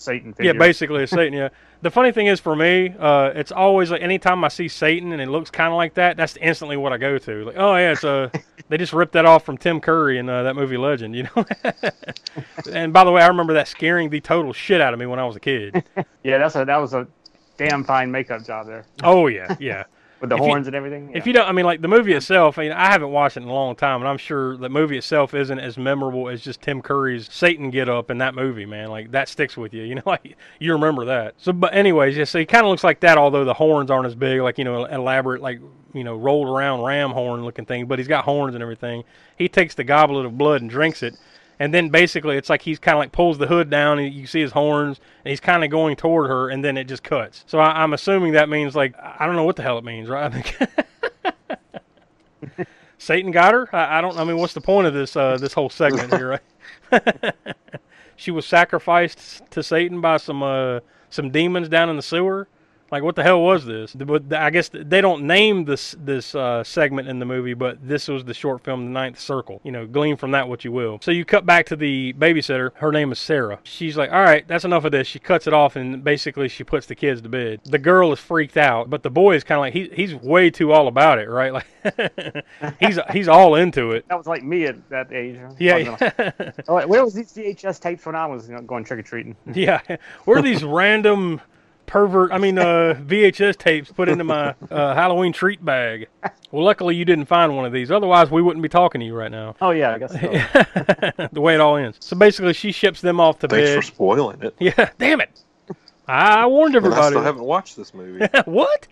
Satan. yeah, basically a Satan. Yeah. The funny thing is for me, uh, it's always like anytime I see Satan and it looks kind of like that, that's instantly what I go to. Like, oh yeah, it's uh, they just ripped that off from Tim Curry in uh, that movie Legend, you know. and by the way, I remember that scaring the total shit out of me when I was a kid. Yeah, that's a that was a damn fine makeup job there Oh yeah, yeah. With the If you- horns and everything. If you don't, I mean, like the movie itself, I, mean, I haven't watched it in a long time, and I'm sure the movie itself isn't as memorable as just Tim Curry's Satan get up in that movie, man. Like that sticks with you, you know, like you remember that. So, but anyways, yeah, so he kind of looks like that, although the horns aren't as big, like you know, elaborate, like you know, rolled around ram horn looking thing, but he's got horns and everything. He takes the goblet of blood and drinks it. And then basically, it's like he's kind of like pulls the hood down, and you see his horns, and he's kind of going toward her, and then it just cuts. So I, I'm assuming that means like I don't know what the hell it means, right? Satan got her. I, I don't. I mean, what's the point of this uh, this whole segment here? Right? she was sacrificed to Satan by some uh, some demons down in the sewer. Like, what the hell was this? But I guess they don't name this this uh, segment in the movie, but this was the short film, The Ninth Circle. You know, glean from that what you will. So you cut back to the babysitter. Her name is Sarah. She's like, "All right, that's enough of this." She cuts it off, and basically she puts the kids to bed. The girl is freaked out, but the boy is kind of like he, he's way too all about it, right? Like he's he's all into it. that was like me at that age. Yeah, I was gonna- Oh, where was these VHS tapes when I was you know, going trick or treating? Yeah, where are these random pervert. I mean, uh, VHS tapes put into my uh, Halloween treat bag. Well, luckily you didn't find one of these. Otherwise, we wouldn't be talking to you right now. Oh yeah, I guess so. the way it all ends. So basically, she ships them off to Thanks bed. for spoiling it. Yeah, damn it! I warned And I everybody. still haven't watched this movie. what?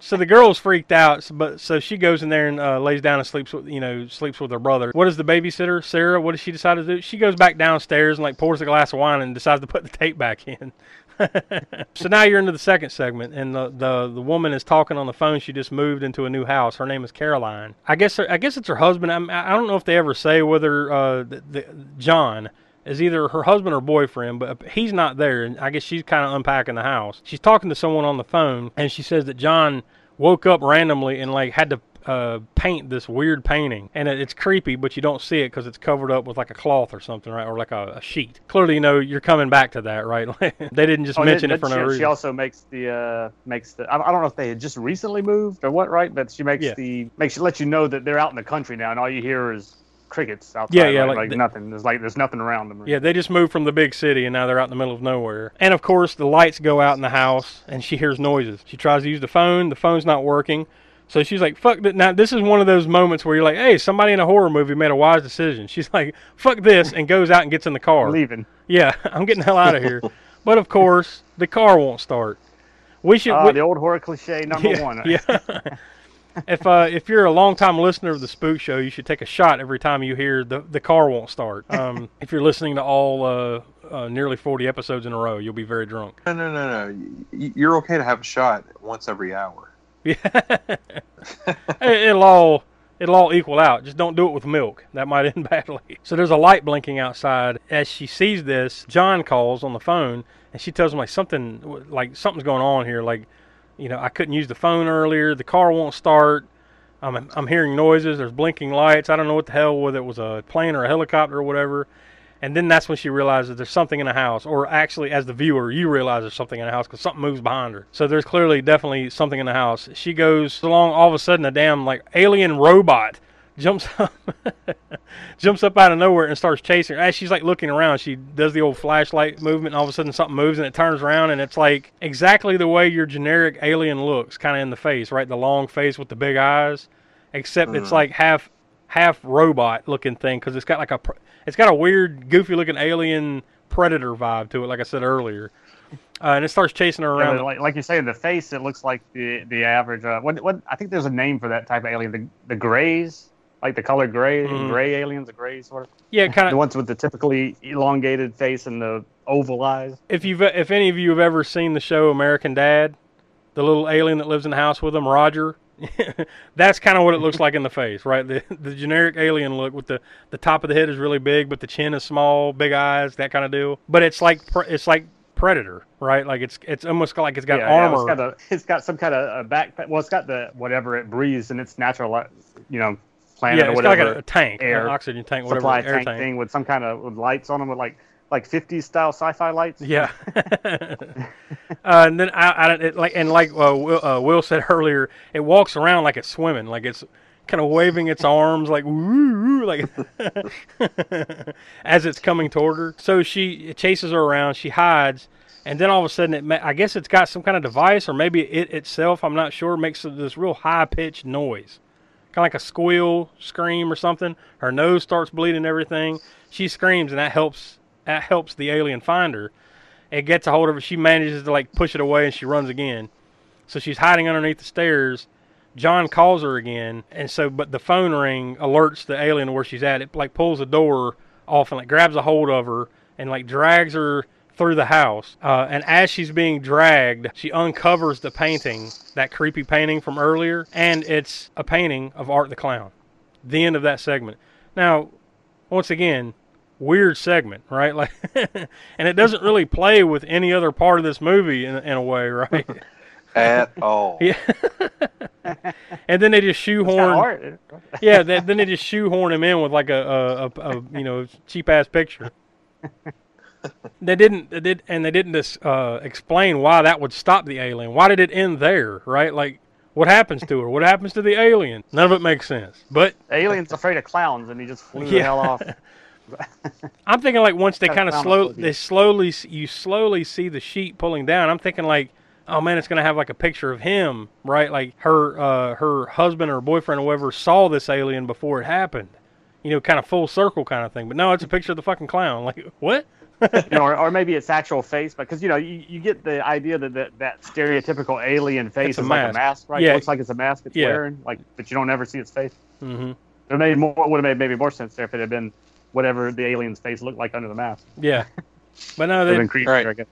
so the girl's freaked out, so- but so she goes in there and uh, lays down and sleeps with you know sleeps with her brother. What does the babysitter Sarah? What does she decide to do? She goes back downstairs and like pours a glass of wine and decides to put the tape back in. so now you're into the second segment, and the, the the woman is talking on the phone. She just moved into a new house. Her name is Caroline. I guess I guess it's her husband. I'm, I don't know if they ever say whether uh, the, the, John is either her husband or boyfriend, but he's not there, and I guess she's kind of unpacking the house. She's talking to someone on the phone, and she says that John woke up randomly and like had to uh, paint this weird painting, and it, it's creepy, but you don't see it because it's covered up with like a cloth or something, right, or like a, a sheet. Clearly, you know you're coming back to that, right? they didn't just Oh, mention did- it for did no she, reason. She also makes the uh, makes the. I, I don't know if they had just recently moved or what, right? But she makes Yeah. the makes let you know that they're out in the country now, and all you hear is crickets outside. Yeah, yeah, right? like like, the- nothing. There's like there's nothing around them. Yeah, they just moved from the big city and now they're out in the middle of nowhere. And of course, the lights go out in the house and she hears noises. She tries to use the phone, the phone's not working. So she's like, fuck that. Now, this is one of those moments where you're like, hey, somebody in a horror movie made a wise decision. She's like, fuck this, and goes out and gets in the car. leaving. Yeah, I'm getting the hell out of here. but of course, the car won't start. We should. Ah, we- the old horror cliche number yeah, one. Yeah. if uh, if you're a long time listener of the Spook Show, you should take a shot every time you hear the the car won't start. Um, if you're listening to all uh, uh, nearly 40 episodes in a row, you'll be very drunk. No, no, no, no. You're okay to have a shot once every hour. Yeah. It- it'll all it'll all equal out. Just don't do it with milk. That might end badly. So there's a light blinking outside. As she sees this, John calls on the phone and she tells him like something like something's going on here. Like, you know, I couldn't use the phone earlier. The car won't start. I'm I'm hearing noises. There's blinking lights. I don't know what the hell whether it was a plane or a helicopter or whatever. And then that's when she realizes there's something in the house, or actually, as the viewer, you realize there's something in the house because something moves behind her. So there's clearly, definitely something in the house. She goes along, all of a sudden, a damn like alien robot jumps up, jumps up out of nowhere and starts chasing her. As she's like looking around, she does the old flashlight movement, and all of a sudden something moves and it turns around, and it's like exactly the way your generic alien looks, kind of in the face, right? The long face with the big eyes, except it's Mhm. like half half robot looking thing because it's got like a it's got a weird goofy looking alien predator vibe to it like i said earlier uh, and it starts chasing her around but like, like you say, in the face, it looks like the the average. Uh, what what? I think there's a name for that type of alien. The the grays, like the color gray, Mhm. gray aliens, the grays sort of. yeah kind of. The ones with the typically elongated face and the oval eyes. if you've if any of you have ever seen the show american dad the little alien that lives in the house with him roger that's kind of what it looks like in the face right? The the generic alien look with the the top of the head is really big but the chin is small big eyes that kind of deal. But it's like it's like predator right? Like it's it's almost like it's got yeah, yeah, armor. it's got a, it's got some kind of a backpack. Well, it's got the whatever it breathes and its natural, you know, planet yeah or it's got like a, a tank air an oxygen tank whatever supply air tank, tank. thing with some kind of with lights on them with like like 50s style sci-fi lights. Yeah. uh, and then I, I it, like and like uh, Will, uh, Will said earlier, it walks around like it's swimming, like it's kind of waving its arms like woo, like as it's coming toward her. So she it chases her around, she hides, and then all of a sudden it I guess it's got some kind of device or maybe it itself, I'm not sure, makes this real high pitched noise. Kind of like a squeal, scream or something. Her nose starts bleeding everything. She screams and that helps that helps the alien find her. It gets a hold of her. She manages to like push it away and she runs again. So she's hiding underneath the stairs. John calls her again, and so but the phone ring alerts the alien where she's at. It like pulls the door off and like grabs a hold of her and like drags her through the house. Uh, and as she's being dragged, she uncovers the painting, that creepy painting from earlier, and it's a painting of Art the Clown. The end of that segment. Now, once again, weird segment, right? Like, and it doesn't really play with any other part of this movie in, in a way, right? At all. yeah. and then they just shoehorn. Yeah, they, then they just shoehorn him in with like a, a, a, a you know cheap ass picture. They didn't, they did, and they didn't just, uh, explain why that would stop the alien. Why did it end there? Right? Like, what happens to her? What happens to the alien? None of it makes sense. But The alien's afraid of clowns, and he just flew the hell off. I'm thinking like once they kind of slow, up with you. they slowly, you slowly see the sheet pulling down. I'm thinking like, oh man, it's gonna have like a picture of him, right? Like her, uh, her husband or boyfriend or whoever saw this alien before it happened. You know, kind of full circle kind of thing. But no, it's a picture of the fucking clown. Like what? you know, or, or maybe its actual face, because you know, you, you get the idea that, that that stereotypical alien face is like a mask. mask, right? Yeah. It looks like it's a mask it's Yeah. wearing, like, but you don't ever see its face. hmm It made more would have made maybe more sense there if it had been whatever the alien's face looked like under the mask. Yeah. But no, Would have they. been creepier, Right. I guess.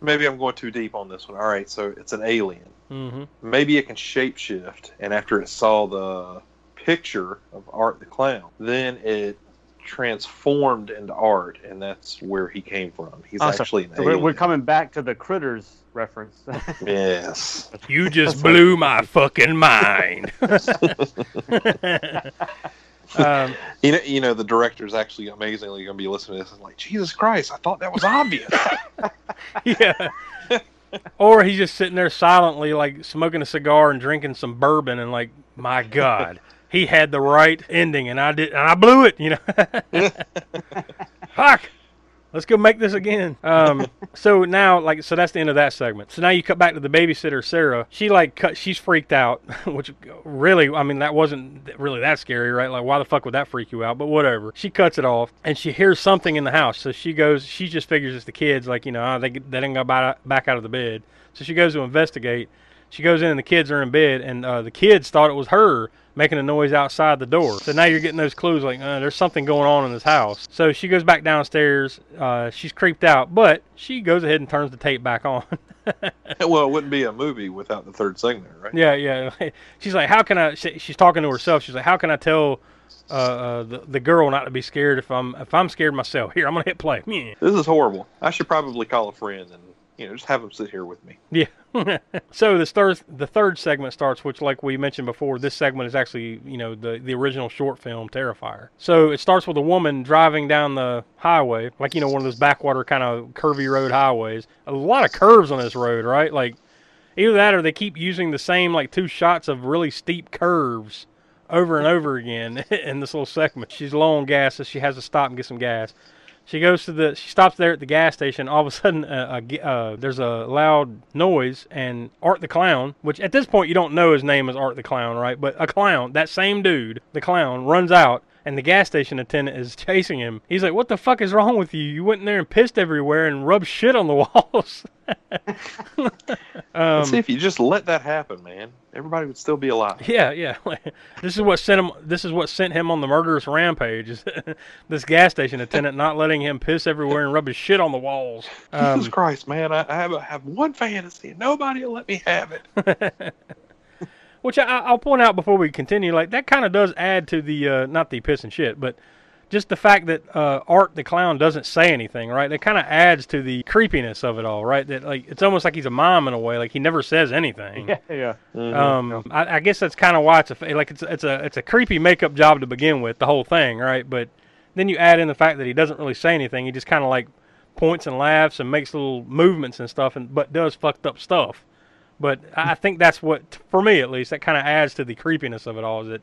Maybe I'm going too deep on this one. All right, so it's an alien. hmm Maybe it can shapeshift, and after it saw the picture of Art the Clown, then it transformed into Art, and that's where he came from. He's Oh, so- actually an So alien. we're coming back to the critters reference. Yes. You just blew my fucking mind. um, You know, you know, the director's actually amazingly going to be listening to this and like, Jesus Christ, I thought that was obvious. yeah. or he's just sitting there silently, like smoking a cigar and drinking some bourbon, and like, my God, he had the right ending, and I did, and I blew it. You know. Fuck. Let's go make this again. Um, so now, like, so that's the end of that segment. So now you cut back to the babysitter, Sarah. She like cut. She's freaked out, which really, I mean, that wasn't really that scary, right? Like, why the fuck would that freak you out? But whatever. She cuts it off, and she hears something in the house. So she goes. She just figures it's the kids. Like, you know, oh, they they didn't go by, back out of the bed. So she goes to investigate. She goes in, and the kids are in bed, and uh, the kids thought it was her making a noise outside the door. So now you're getting those clues like, uh, there's something going on in this house. So she goes back downstairs. Uh, she's creeped out, but she goes ahead and turns the tape back on. well, it wouldn't be a movie without the third segment, right? yeah, yeah. She's like, how can I? She's talking to herself. She's like, how can I tell uh, uh, the the girl not to be scared if I'm if I'm scared myself? Here, I'm gonna hit play. This is horrible. I should probably call a friend and you know just have them sit here with me. Yeah. so the third the third segment starts, which, like we mentioned before, this segment is actually you know the the original short film Terrifier. So it starts with a woman driving down the highway, like you know one of those backwater kind of curvy road highways. A lot of curves on this road, right? Like either that or they keep using the same like two shots of really steep curves over and over again in this little segment. She's low on gas, so she has to stop and get some gas. She goes to the. She stops there at the gas station. All of a sudden, uh, a, uh, there's a loud noise, and Art the Clown, which at this point you don't know his name is Art the Clown, right? But a clown, that same dude, the clown, runs out, and the gas station attendant is chasing him. He's like, "What the fuck is wrong with you? You went in there and pissed everywhere and rubbed shit on the walls." um, See if you just let that happen, man, everybody would still be alive. yeah, yeah. this is what sent him. This is what sent him on the murderous rampage. is this gas station attendant not letting him piss everywhere and rub his shit on the walls. Jesus Um, Christ, man, I, I have, I have one fantasy nobody will let me have it. Which I, I'll point out before we continue. Like that kind of does add to the uh, not the piss and shit, but just the fact that uh, Art the clown doesn't say anything. Right, that kind of adds to the creepiness of it all. Right, that like it's almost like he's a mom in a way. Like he never says anything. yeah, yeah. Um, I, I guess that's kind of why it's a like it's it's a it's a creepy makeup job to begin with, the whole thing, right? But then you add in the fact that he doesn't really say anything. He just kind of like points and laughs and makes little movements and stuff, and but does fucked up stuff. But I I think that's what, for me at least, that kind of adds to the creepiness of it all. Is that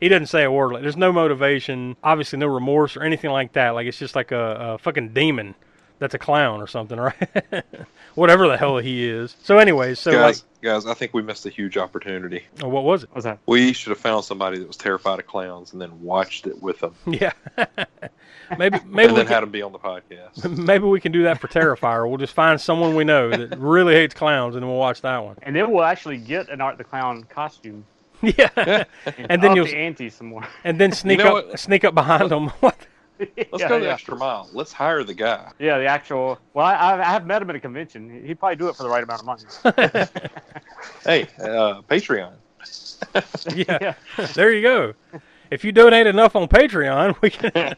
he doesn't say a word. Like there's no motivation, obviously no remorse or anything like that. Like it's just like a, a fucking demon that's a clown or something, right? Whatever the hell he is. So, anyways, so guys, guys, I think we missed a huge opportunity. oh, what was it? Was that? We should have found somebody that was terrified of clowns and then watched it with them, Yeah. Maybe maybe and we then can, had them be on the podcast. maybe we can do that for Terrifier. We'll just find someone we know that really hates clowns, and then we'll watch that one. And then we'll actually get an Art the Clown costume. Yeah. and then you'll the ante some more. and then sneak know up what? sneak up behind them. What? Let's yeah, go the yeah. extra mile. Let's hire the guy. Yeah, the actual. Well, I, I I have met him at a convention. He'd probably do it for the right amount of money. Hey, uh, Patreon. Yeah. There you go. If you donate enough on Patreon, we can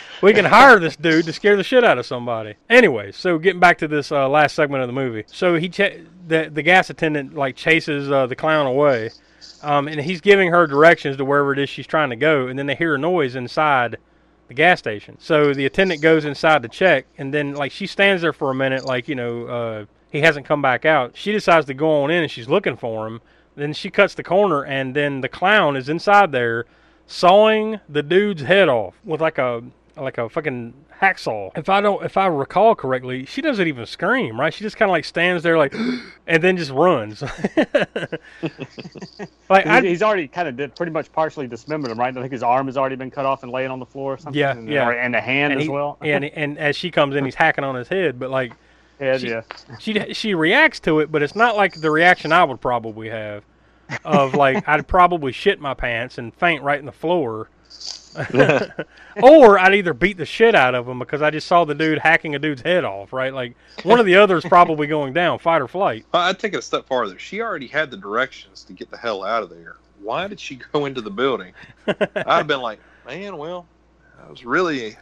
we can hire this dude to scare the shit out of somebody. Anyway, so getting back to this uh, last segment of the movie. So he ch- the the gas attendant like chases uh, the clown away, um, and he's giving her directions to wherever it is she's trying to go. And then they hear a noise inside the gas station. So the attendant goes inside to check, and then like she stands there for a minute, like you know uh, he hasn't come back out. She decides to go on in, and she's looking for him. Then she cuts the corner, and then the clown is inside there, sawing the dude's head off with like a like a fucking hacksaw. If I don't, if I recall correctly, she doesn't even scream, right? She just kind of like stands there, like, and then just runs. like I, He's, he's already kind of did, pretty much partially dismembered him, right? I think his arm has already been cut off and laying on the floor or something. Yeah, and, yeah. or- and the hand and as he- well. and and as she comes in, he's hacking on his head, but like Head, she, yeah. she she reacts to it, but it's not like the reaction I would probably have, of like I'd probably shit my pants and faint right in the floor, or I'd either beat the shit out of him because I just saw the dude hacking a dude's head off, right? Like one of the others probably going down, fight or flight. I'd take it a step farther. She already had the directions to get the hell out of there. Why did she go into the building? I'd have been like, man, well, I was really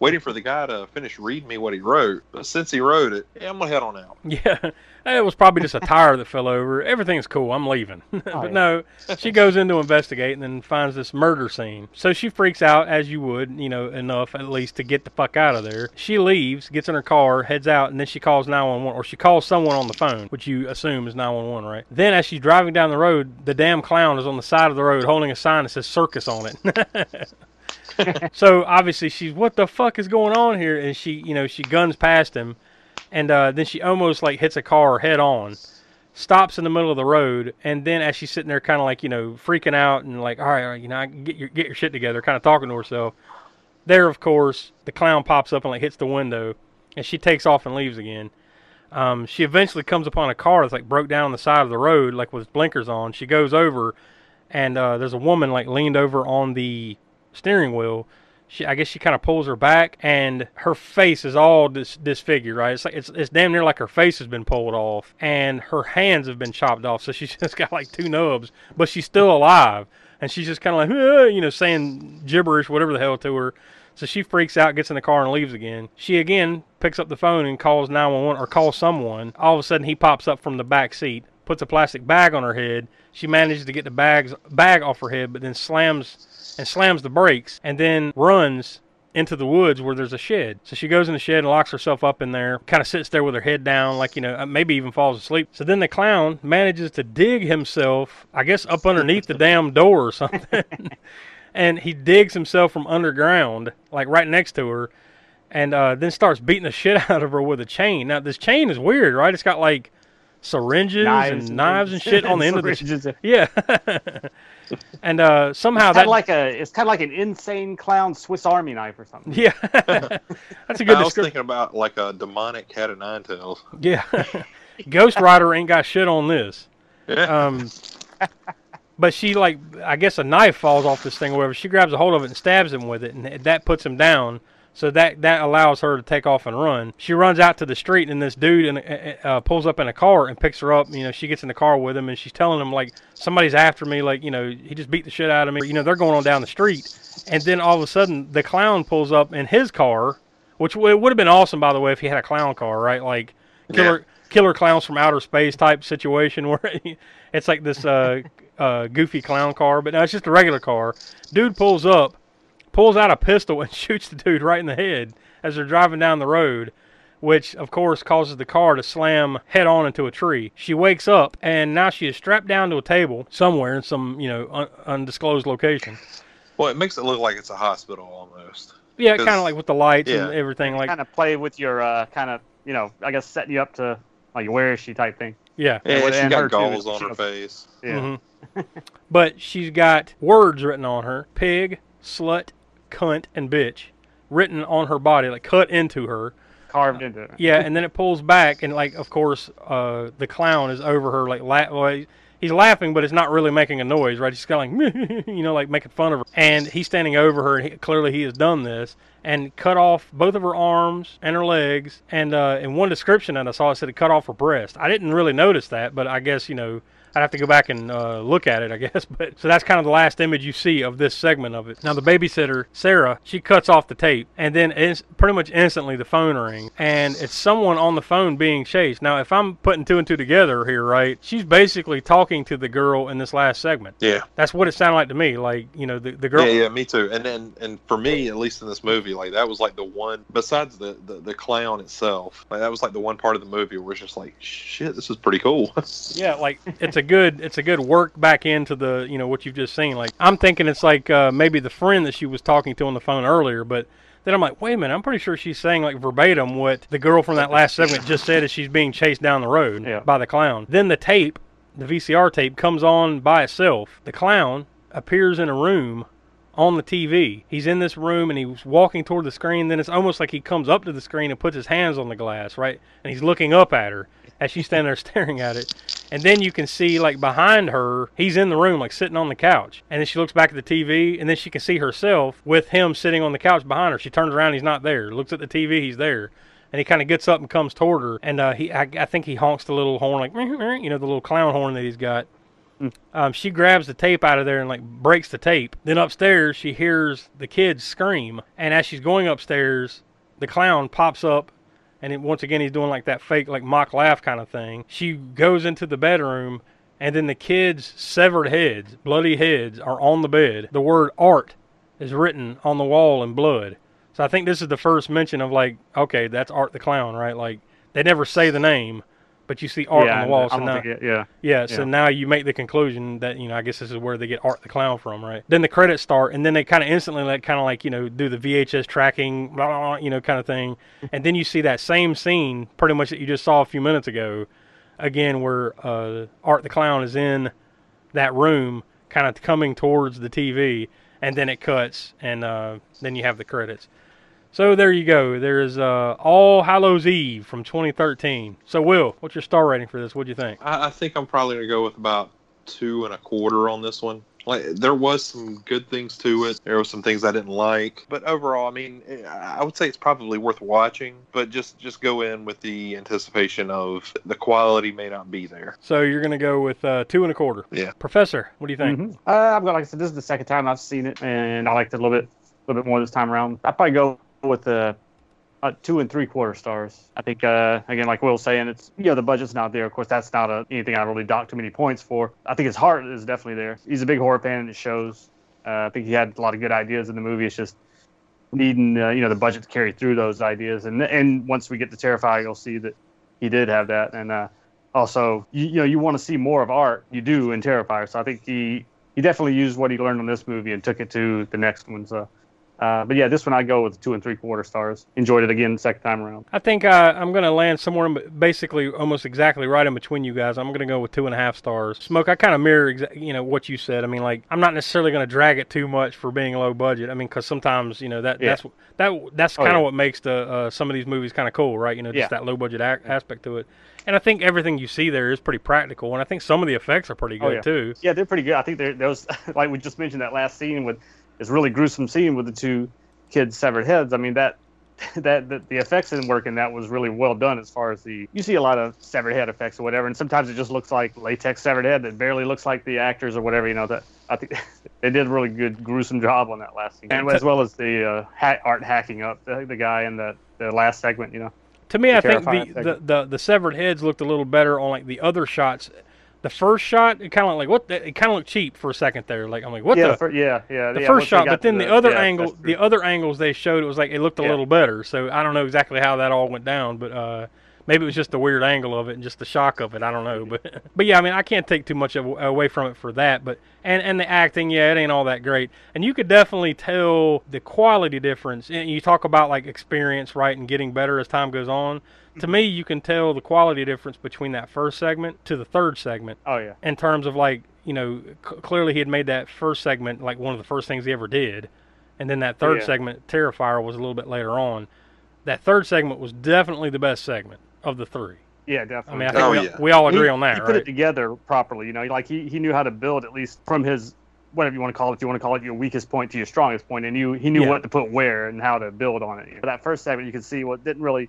waiting for the guy to finish reading me what he wrote. But since he wrote it, yeah, I'm gonna head on out. Yeah, it was probably just a tire that fell over. Everything's cool. I'm leaving. but no, she goes in to investigate and then finds this murder scene. So she freaks out as you would, you know, enough at least to get the fuck out of there. She leaves, gets in her car, heads out, and then she calls 911 or she calls someone on the phone, which you assume is 911, right? Then as she's driving down the road, the damn clown is on the side of the road holding a sign that says circus on it. so obviously she's what the fuck is going on here? And she you know she guns past him and uh, then she almost like hits a car head on stops in the middle of the road and then as she's sitting there kind of like you know freaking out and like all right, all right you know get your get your shit together kind of talking to herself there of course the clown pops up and like hits the window and she takes off and leaves again. Um, she eventually comes upon a car that's like broke down on the side of the road like with blinkers on. She goes over and uh, there's a woman like leaned over on the steering wheel. She, I guess she kind of pulls her back, and her face is all dis- disfigured. Right? It's like it's it's damn near like her face has been pulled off, and her hands have been chopped off. So she's just got like two nubs, but she's still alive, and she's just kind of like you know saying gibberish, whatever the hell to her. So she freaks out, gets in the car, and leaves again. She again picks up the phone and calls 911 or calls someone. All of a sudden, he pops up from the back seat, puts a plastic bag on her head. She manages to get the bags bag off her head, but then slams and slams the brakes and then runs into the woods where there's a shed. So she goes in the shed and locks herself up in there, kind of sits there with her head down, like, you know, uh, maybe even falls asleep. So then the clown manages to dig himself, I guess, up underneath the damn door or something. and he digs himself from underground, like right next to her, and uh, then starts beating the shit out of her with a chain. Now, this chain is weird, right? It's got like syringes Knives and knives and shit on the end of the. syringes. Yeah. and uh, somehow Kind that like a, it's kind of like an insane clown Swiss Army knife or something. Yeah, that's a good I was description. thinking about like a demonic cat of nine tails. Yeah, Ghost Rider ain't got shit on this. Um, but she like, I guess a knife falls off this thing or whatever. She grabs a hold of it and stabs him with it, and that puts him down. So that that allows her to take off and run. She runs out to the street, and this dude in, a- uh, pulls up in a car and picks her up. You know, she gets in the car with him, and she's telling him like somebody's after me. Like you know, he just beat the shit out of me. You know, they're going on down the street, and then all of a sudden the clown pulls up in his car, which w- it would have been awesome by the way if he had a clown car, right? Like killer killer clowns from outer space type situation where it's like this uh, uh, goofy clown car, but no, it's just a regular car. Dude pulls up, pulls out a pistol and shoots the dude right in the head as they're driving down the road. Which of course causes the car to slam head on into a tree. She wakes up and now she is strapped down to a table somewhere in some you know un- undisclosed location. Well, it makes it look like it's a hospital almost. Yeah, kind of like with the lights and everything. Like kind of play with your uh, kind of, you know, I guess setting you up to like where is she type thing. yeah, Yeah, And she her got too, galls on her face. Yeah. Mhm. but she's got words written on her pig, slut, cunt, and bitch written on her body, like cut into her. Carved into it. Yeah, and then it pulls back, and like, of course, uh, the clown is over her, like, la- well, he's laughing, but it's not really making a noise, right? He's kind of like, you know, like making fun of her. And he's standing over her, and he, clearly he has done this, and cut off both of her arms and her legs. And uh, in one description that I saw, it said it cut off her breast. I didn't really notice that, but I guess, you know, I'd have to go back and uh, look at it, I guess. But so that's kind of the last image you see of this segment of it. Now the babysitter Sarah, she cuts off the tape, and then it's pretty much instantly the phone rings, and it's someone on the phone being chased. Now if I'm putting two and two together here, right? She's basically talking to the girl in this last segment. Yeah. That's what it sounded like to me. Like you know the the girl. Yeah, yeah, me too. And then, and for me, at least in this movie, like that was like the one besides the, the the clown itself, like that was like the one part of the movie where it's just like, shit, this is pretty cool. Yeah, like it's a good it's a good work back into the you know what you've just seen. Like I'm thinking it's like uh, maybe the friend that she was talking to on the phone earlier, but Then I'm like, wait a minute, I'm pretty sure she's saying like verbatim what the girl from that last segment just said as she's being chased down the road Yeah. by the clown. Then the tape, the VCR tape, comes on by itself. The clown appears in a room on the TV. He's in this room and he's walking toward the screen. Then it's almost like he comes up to the screen and puts his hands on the glass, right? And he's looking up at her as she's standing there staring at it. And then you can see like behind her, he's in the room, like sitting on the couch. And then she looks back at the TV, and then she can see herself with him sitting on the couch behind her. She turns around, he's not there. Looks at the TV, he's there. And he kind of gets up and comes toward her, and uh, he, I, I think he honks the little horn, like you know, the little clown horn that he's got. Um, she grabs the tape out of there and like breaks the tape. Then upstairs, she hears the kids scream, and as she's going upstairs, the clown pops up, and it, once again he's doing like that fake like mock laugh kind of thing. She goes into the bedroom, and then the kids' severed heads, bloody heads, are on the bed. The word art is written on the wall in blood. So I think this is the first mention of like, okay, that's Art the clown, right? Like they never say the name, but you see art yeah, on the wall. I So now, it, yeah. yeah, so Yeah. now you make the conclusion that you know I guess this is where they get Art the Clown from, right? Then the credits start, and then they kind of instantly like kind of like you know do the VHS tracking, blah, blah, blah, you know, kind of thing, and then you see that same scene pretty much that you just saw a few minutes ago, again where uh, Art the Clown is in that room, kind of coming towards the TV, and then it cuts, and uh, then you have the credits. So there you go. There's uh, All Hallows Eve from 2013. So Will, what's your star rating for this? What do you think? I, I think I'm probably going to go with about two and a quarter on this one. Like there was some good things to it. There were some things I didn't like, but overall, I mean, eh, I would say it's probably worth watching. But just just go in with the anticipation of the quality may not be there. So you're gonna go with uh, two and a quarter. Yeah. Professor, what do you think? Mhm. Uh, I'm going. Like I said, this is the second time I've seen it, and I liked it a little bit, a little bit more this time around. I'd probably go with the uh, two and three quarter stars. I think, uh, again, like Will Will's saying, it's you know the budget's not there. Of course, that's not a, anything I really dock too many points for. I think his heart is definitely there. He's a big horror fan, and it shows. Uh, I think he had a lot of good ideas in the movie. It's just needing uh, you know the budget to carry through those ideas, and and once we get to Terrify, you'll see that he did have that, and uh, also you, you know you want to see more of art. You do in Terrifier, so I think he he definitely used what he learned on this movie and took it to the next one. So, uh, but yeah, this one I go with two and three quarter stars. Enjoyed it again second time around. I think uh, I'm gonna land somewhere, basically almost exactly right in between you guys. I'm gonna go with two and a half stars. Smoke, I kind of mirror, exa- you know, what you said. I mean, like I'm not necessarily gonna drag it too much for being low budget. I mean, because sometimes you know that Yeah. that's that that's Oh, kind of yeah. what makes the uh, some of these movies kind of cool, right? You know, just Yeah. that low budget ac- aspect to it. And I think everything you see there is pretty practical, and I think some of the effects are pretty good Oh, yeah. too. Yeah, they're pretty good. I think those like we just mentioned that last scene with this really gruesome scene with the two kids' severed heads. I mean that that, that the effects in work in that was really well done as far as the you see a lot of severed head effects or whatever, and sometimes it just looks like latex severed head that barely looks like the actors or whatever. You know that I think they did a really good gruesome job on that last scene, and as well as the uh, ha- art hacking up the, the guy in the the last segment. You know. To me, I think the, the, the the severed heads looked a little better on like the other shots. The first shot, it kind of like what? The, it kind of looked cheap for a second there. Like I'm like, what yeah, the? fir- yeah, yeah. the yeah, first shot, but then to the, other yeah, angle, the other angles they showed, it was like it looked a Yeah. little better. So I don't know exactly how that all went down, but uh, maybe it was just the weird angle of it and just the shock of it. I don't know, but but yeah, I mean, I can't take too much of, away from it for that. But and and the acting, yeah, it ain't all that great, and you could definitely tell the quality difference. And you talk about like experience, right, and getting better as time goes on. To me, you can tell the quality difference between that first segment to the third segment Oh yeah. in terms of like you know c- clearly he had made that first segment like one of the first things he ever did and then that third Yeah. segment terrifier was a little bit later on that third segment was definitely the best segment of the three Yeah, i definitely. mean i think Oh, we, yeah. we all agree he, on that he right put it together properly. You know, like he, he knew how to build at least from his whatever you want to call it. If you want to call it your weakest point to your strongest point, and you he knew Yeah. what to put where and how to build on it. For that first segment, you could see what didn't really.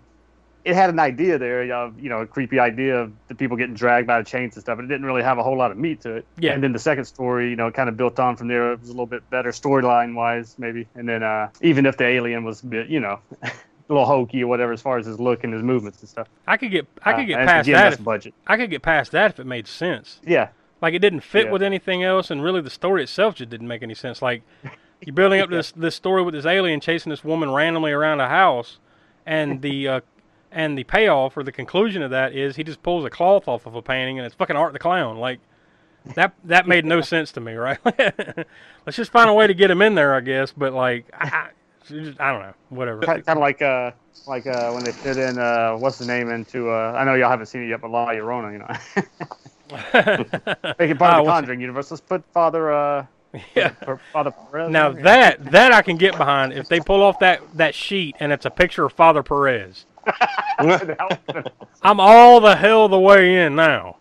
It had an idea there of you know a creepy idea of the people getting dragged by the chains and stuff, but it didn't really have a whole lot of meat to it. Yeah. And then the second story, you know, kind of built on from there. It was a little bit better storyline wise, maybe. And then uh, even if the alien was a bit, you know. A little hokey or whatever, as far as his look and his movements and stuff. i could get i could Uh, get and past that if, budget. i could get past that if it made sense Yeah, like it didn't fit Yeah. with anything else and really the story itself just didn't make any sense like you're building up this this story with this alien chasing this woman randomly around a house and the uh, and the payoff or the conclusion of that is he just pulls a cloth off of a painting and it's fucking art the clown like that that made no sense to me right let's just find a way to get him in there i guess but like I, I, just- I don't know, whatever. Kind of like uh, like uh, when they fit in uh, what's the name into uh, I know y'all haven't seen it yet, but La Llorona, you know. Make it part Ah, of the Conjuring universe. Let's put Father uh, Yeah. Father Perez. Now that that I can get behind if they pull off that that sheet and it's a picture of Father Perez. I'm all the hell the way in now.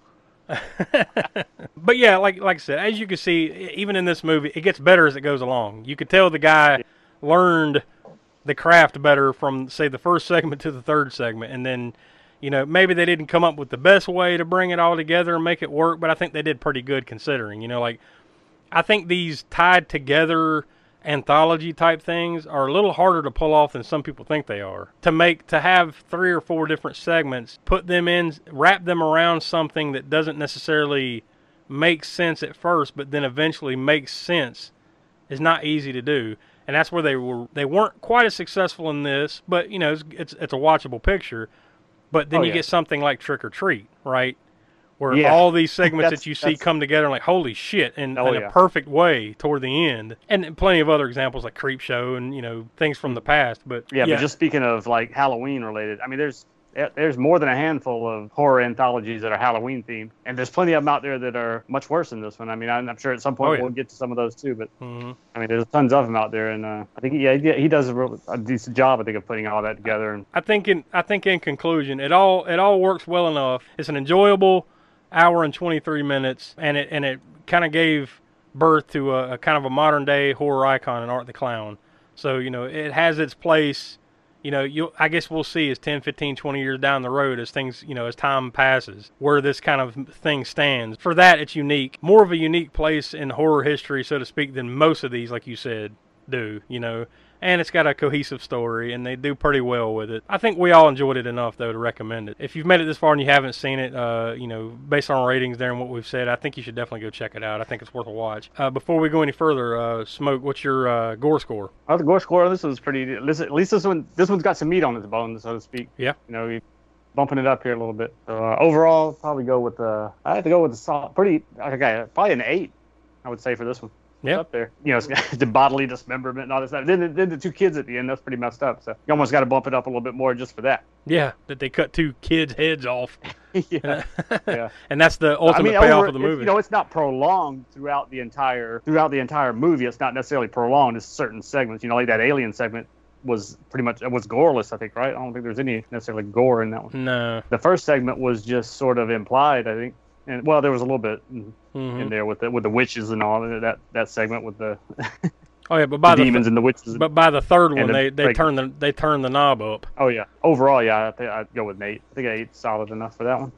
but yeah, like like I said, as you can see, even in this movie, it gets better as it goes along. You could tell the guy learned the craft better from say the first segment to the third segment, and then you know maybe they didn't come up with the best way to bring it all together and make it work, but I think they did pretty good considering. You know, like I think these tied together anthology type things are a little harder to pull off than some people think they are. To make to have three or four different segments, put them in, wrap them around something that doesn't necessarily make sense at first, but then eventually makes sense is not easy to do. And that's where they were they weren't quite as successful in this, but you know, it's it's, it's a watchable picture. But then Oh, you yeah. get something like Trick or Treat, right? Where Yeah. all these segments that you see come together like holy shit in, Oh, in yeah. a perfect way toward the end. And plenty of other examples like Creepshow and you know things from the past. But yeah, but just speaking of like Halloween related, I mean, there's eh, there's more than a handful of horror anthologies that are Halloween themed, and there's plenty of them out there that are much worse than this one. I mean, I'm, sure at some point Oh, yeah. we'll get to some of those too, but Mhm. I mean, there's tons of them out there, and uh, I think yeah, he, he does a, real, a decent job, I think, of putting all that together. And I think in I think in conclusion, it all it all works well enough. It's an enjoyable hour and 23 minutes, and it and it kind of gave birth to a, a kind of a modern day horror icon in Art the Clown. So you know it has its place. You know, you I guess we'll see as 10, 15, 20 years down the road as things you know as time passes where this kind of thing stands. For that, it's unique, more of a unique place in horror history, so to speak, than most of these, like you said, do. You know and it's got a cohesive story and they do pretty well with it. I think we all enjoyed it enough though to recommend it. If you've made it this far and you haven't seen it, uh, you know, based on ratings there and what we've said, I think you should definitely go check it out. I think it's worth a watch. Uh, before we go any further, uh, Smoke, what's your uh, gore score? oh, the gore score this was pretty. At least this one, this one's got some meat on its bones, so to speak. Yeah. You know, you bumping it up here a little bit. So, uh, overall, probably go with the. I have to go with the solid, pretty. Okay, probably an eight. I would say for this one. Yeah. up there. You know, it's the bodily dismemberment and all this stuff. Then, the- then the two kids at the end, that's pretty messed up. So you almost got to bump it up a little bit more just for that. Yeah, that they cut two kids' heads off. yeah. yeah. and that's the I ultimate mean, payoff over- of the movie. You know, it's not prolonged throughout the entire throughout the entire movie. It's not necessarily prolonged. It's certain segments. You know, like that alien segment was pretty much it was goreless. I think, right? I don't think there's any necessarily gore in that one. no. The first segment was just sort of implied. I think, and well, there was a little bit in, Mhm. in there with the with the witches and all that that segment with the, Oh yeah, but by the the, demons and the witches. but by the third and one, the they they break- turn the they turn the knob up. oh yeah, overall, yeah, I think I'd go with Nate. I think eight solid enough for that one.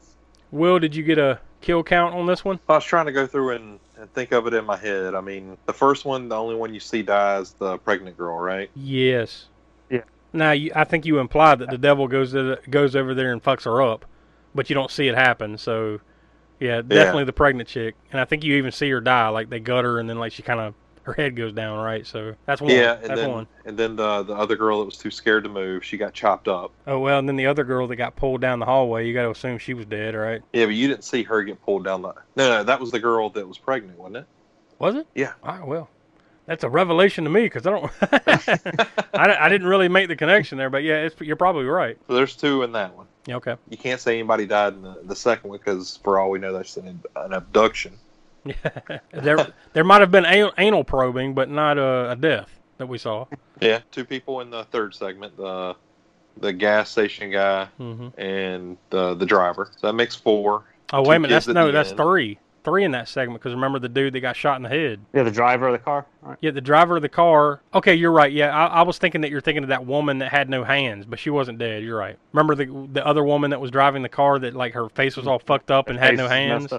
Will, did you get a kill count on this one? I was trying to go through and, and think of it in my head. I mean, the first one, the only one you see die is the pregnant girl, right? Yes. Yeah. Now, you, I think you implied that the devil goes to the, goes over there and fucks her up, but you don't see it happen. So, yeah, definitely the pregnant chick. And I think you even see her die. Like they gut her, and then like she kind of her head goes down, right? So that's one. Yeah, and that's then one. and then the the other girl that was too scared to move, she got chopped up. Oh well, and then the other girl that got pulled down the hallway, you got to assume she was dead, right? Yeah, but you didn't see her get pulled down the. No, no, that was the girl that was pregnant, wasn't it? Was it? Yeah. Ah, well, that's a revelation to me because I don't. I, I didn't really make the connection there, but yeah, it's, you're probably right. So there's two in that one. Yeah, okay. You can't say anybody died in the, the second one because, for all we know, that's an, an abduction. there, there might have been anal, anal probing, but not a, a death that we saw. Yeah, two people in the third segment: the the gas station guy hmm and the the driver. So that makes four. Oh wait a minute, that's no, that's end. three, three in that segment. Because remember the dude that got shot in the head. Yeah, the driver of the car. Right. Yeah, the driver of the car. Okay, you're right. Yeah, I, I was thinking that you're thinking of that woman that had no hands, but she wasn't dead. You're right. Remember the the other woman that was driving the car that like her face was all fucked up and had no hands.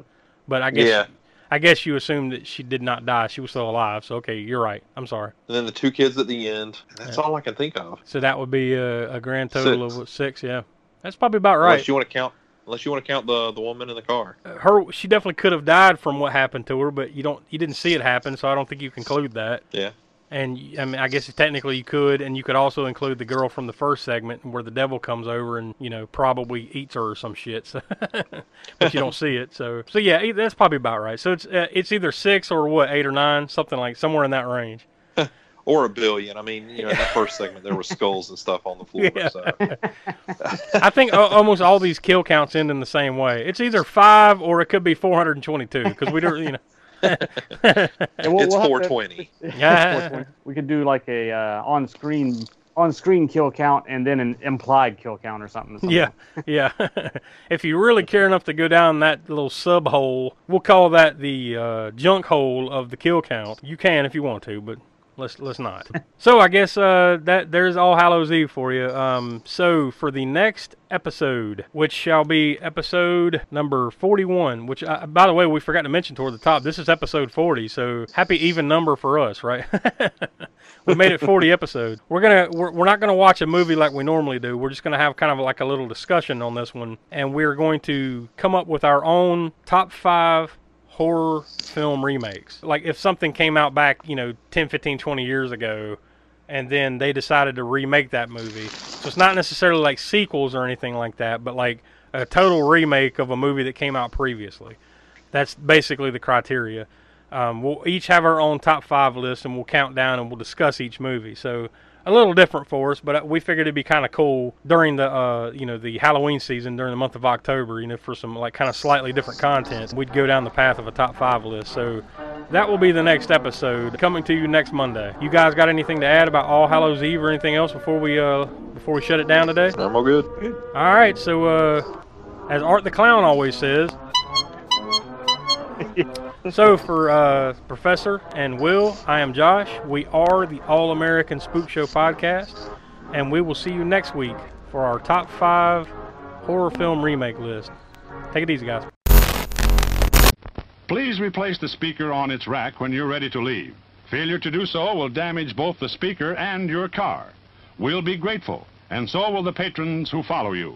But I guess Yeah. I guess you assumed that she did not die. She was still alive. So okay, you're right. I'm sorry. And then the two kids at the end. That's all I can think of. So that would be a, a grand total Six. of six. Yeah, that's probably about right. Unless you want to count, unless you want to count the the woman in the car. her she definitely could have died from what happened to her, but you don't you didn't see it happen, so I don't think you conclude that. Yeah. And I mean, I guess technically you could, and you could also include the girl from the first segment where the devil comes over and you know probably eats her or some shit, so but you don't see it. So so yeah, that's probably about right. So it's uh, it's either six or what eight or nine, something like somewhere in that range. Or or a billion. I mean, you know, in that first segment there were skulls and stuff on the floor. Yeah. So. I think almost all these kill counts end in the same way. It's either five or it could be 422 because we don't, you know. We'll- it's we'll have to- 420. Yeah. 420. We could do like a uh, on-screen on-screen kill count and then an implied kill count or something. Yeah, yeah. if you really care enough to go down that little sub hole, we'll call that the uh, junk hole of the kill count. You can if you want to, but let's let's not. so I guess uh, that there's All Hallows Eve for you. Um, so for the next episode, which shall be episode number 41, which uh, by the way we forgot to mention toward the top, this is episode 40. So happy even number for us, right? we made it 40 episodes. We're gonna we're, we're not gonna watch a movie like we normally do. We're just gonna have kind of like a little discussion on this one, and we're going to come up with our own top five horror film remakes. Like if something came out back, you know, 10, 15, 20 years ago, and then they decided to remake that movie. So it's not necessarily like sequels or anything like that, but like a total remake of a movie that came out previously. That's basically the criteria. Um, we'll each have our own top five list, and we'll count down and we'll discuss each movie. So a little different for us, but uh, we figured it'd be kind of cool during the uh, you know the Halloween season during the month of October. You know, for some like kind of slightly different content, we'd go down the path of a top five list. So that will be the next episode coming to you next Monday. You guys got anything to add about All Hallows Eve or anything else before we uh before we shut it down today? I'm all good. All right, so uh, as Art the Clown always says. so for uh, Professor and Will, I am Josh. We are the All American Spook Show podcast, and we will see you next week for our top five horror film remake list. Take it easy, guys. Please replace the speaker on its rack when you're ready to leave. Failure to do so will damage both the speaker and your car. We'll be grateful, and so will the patrons who follow you.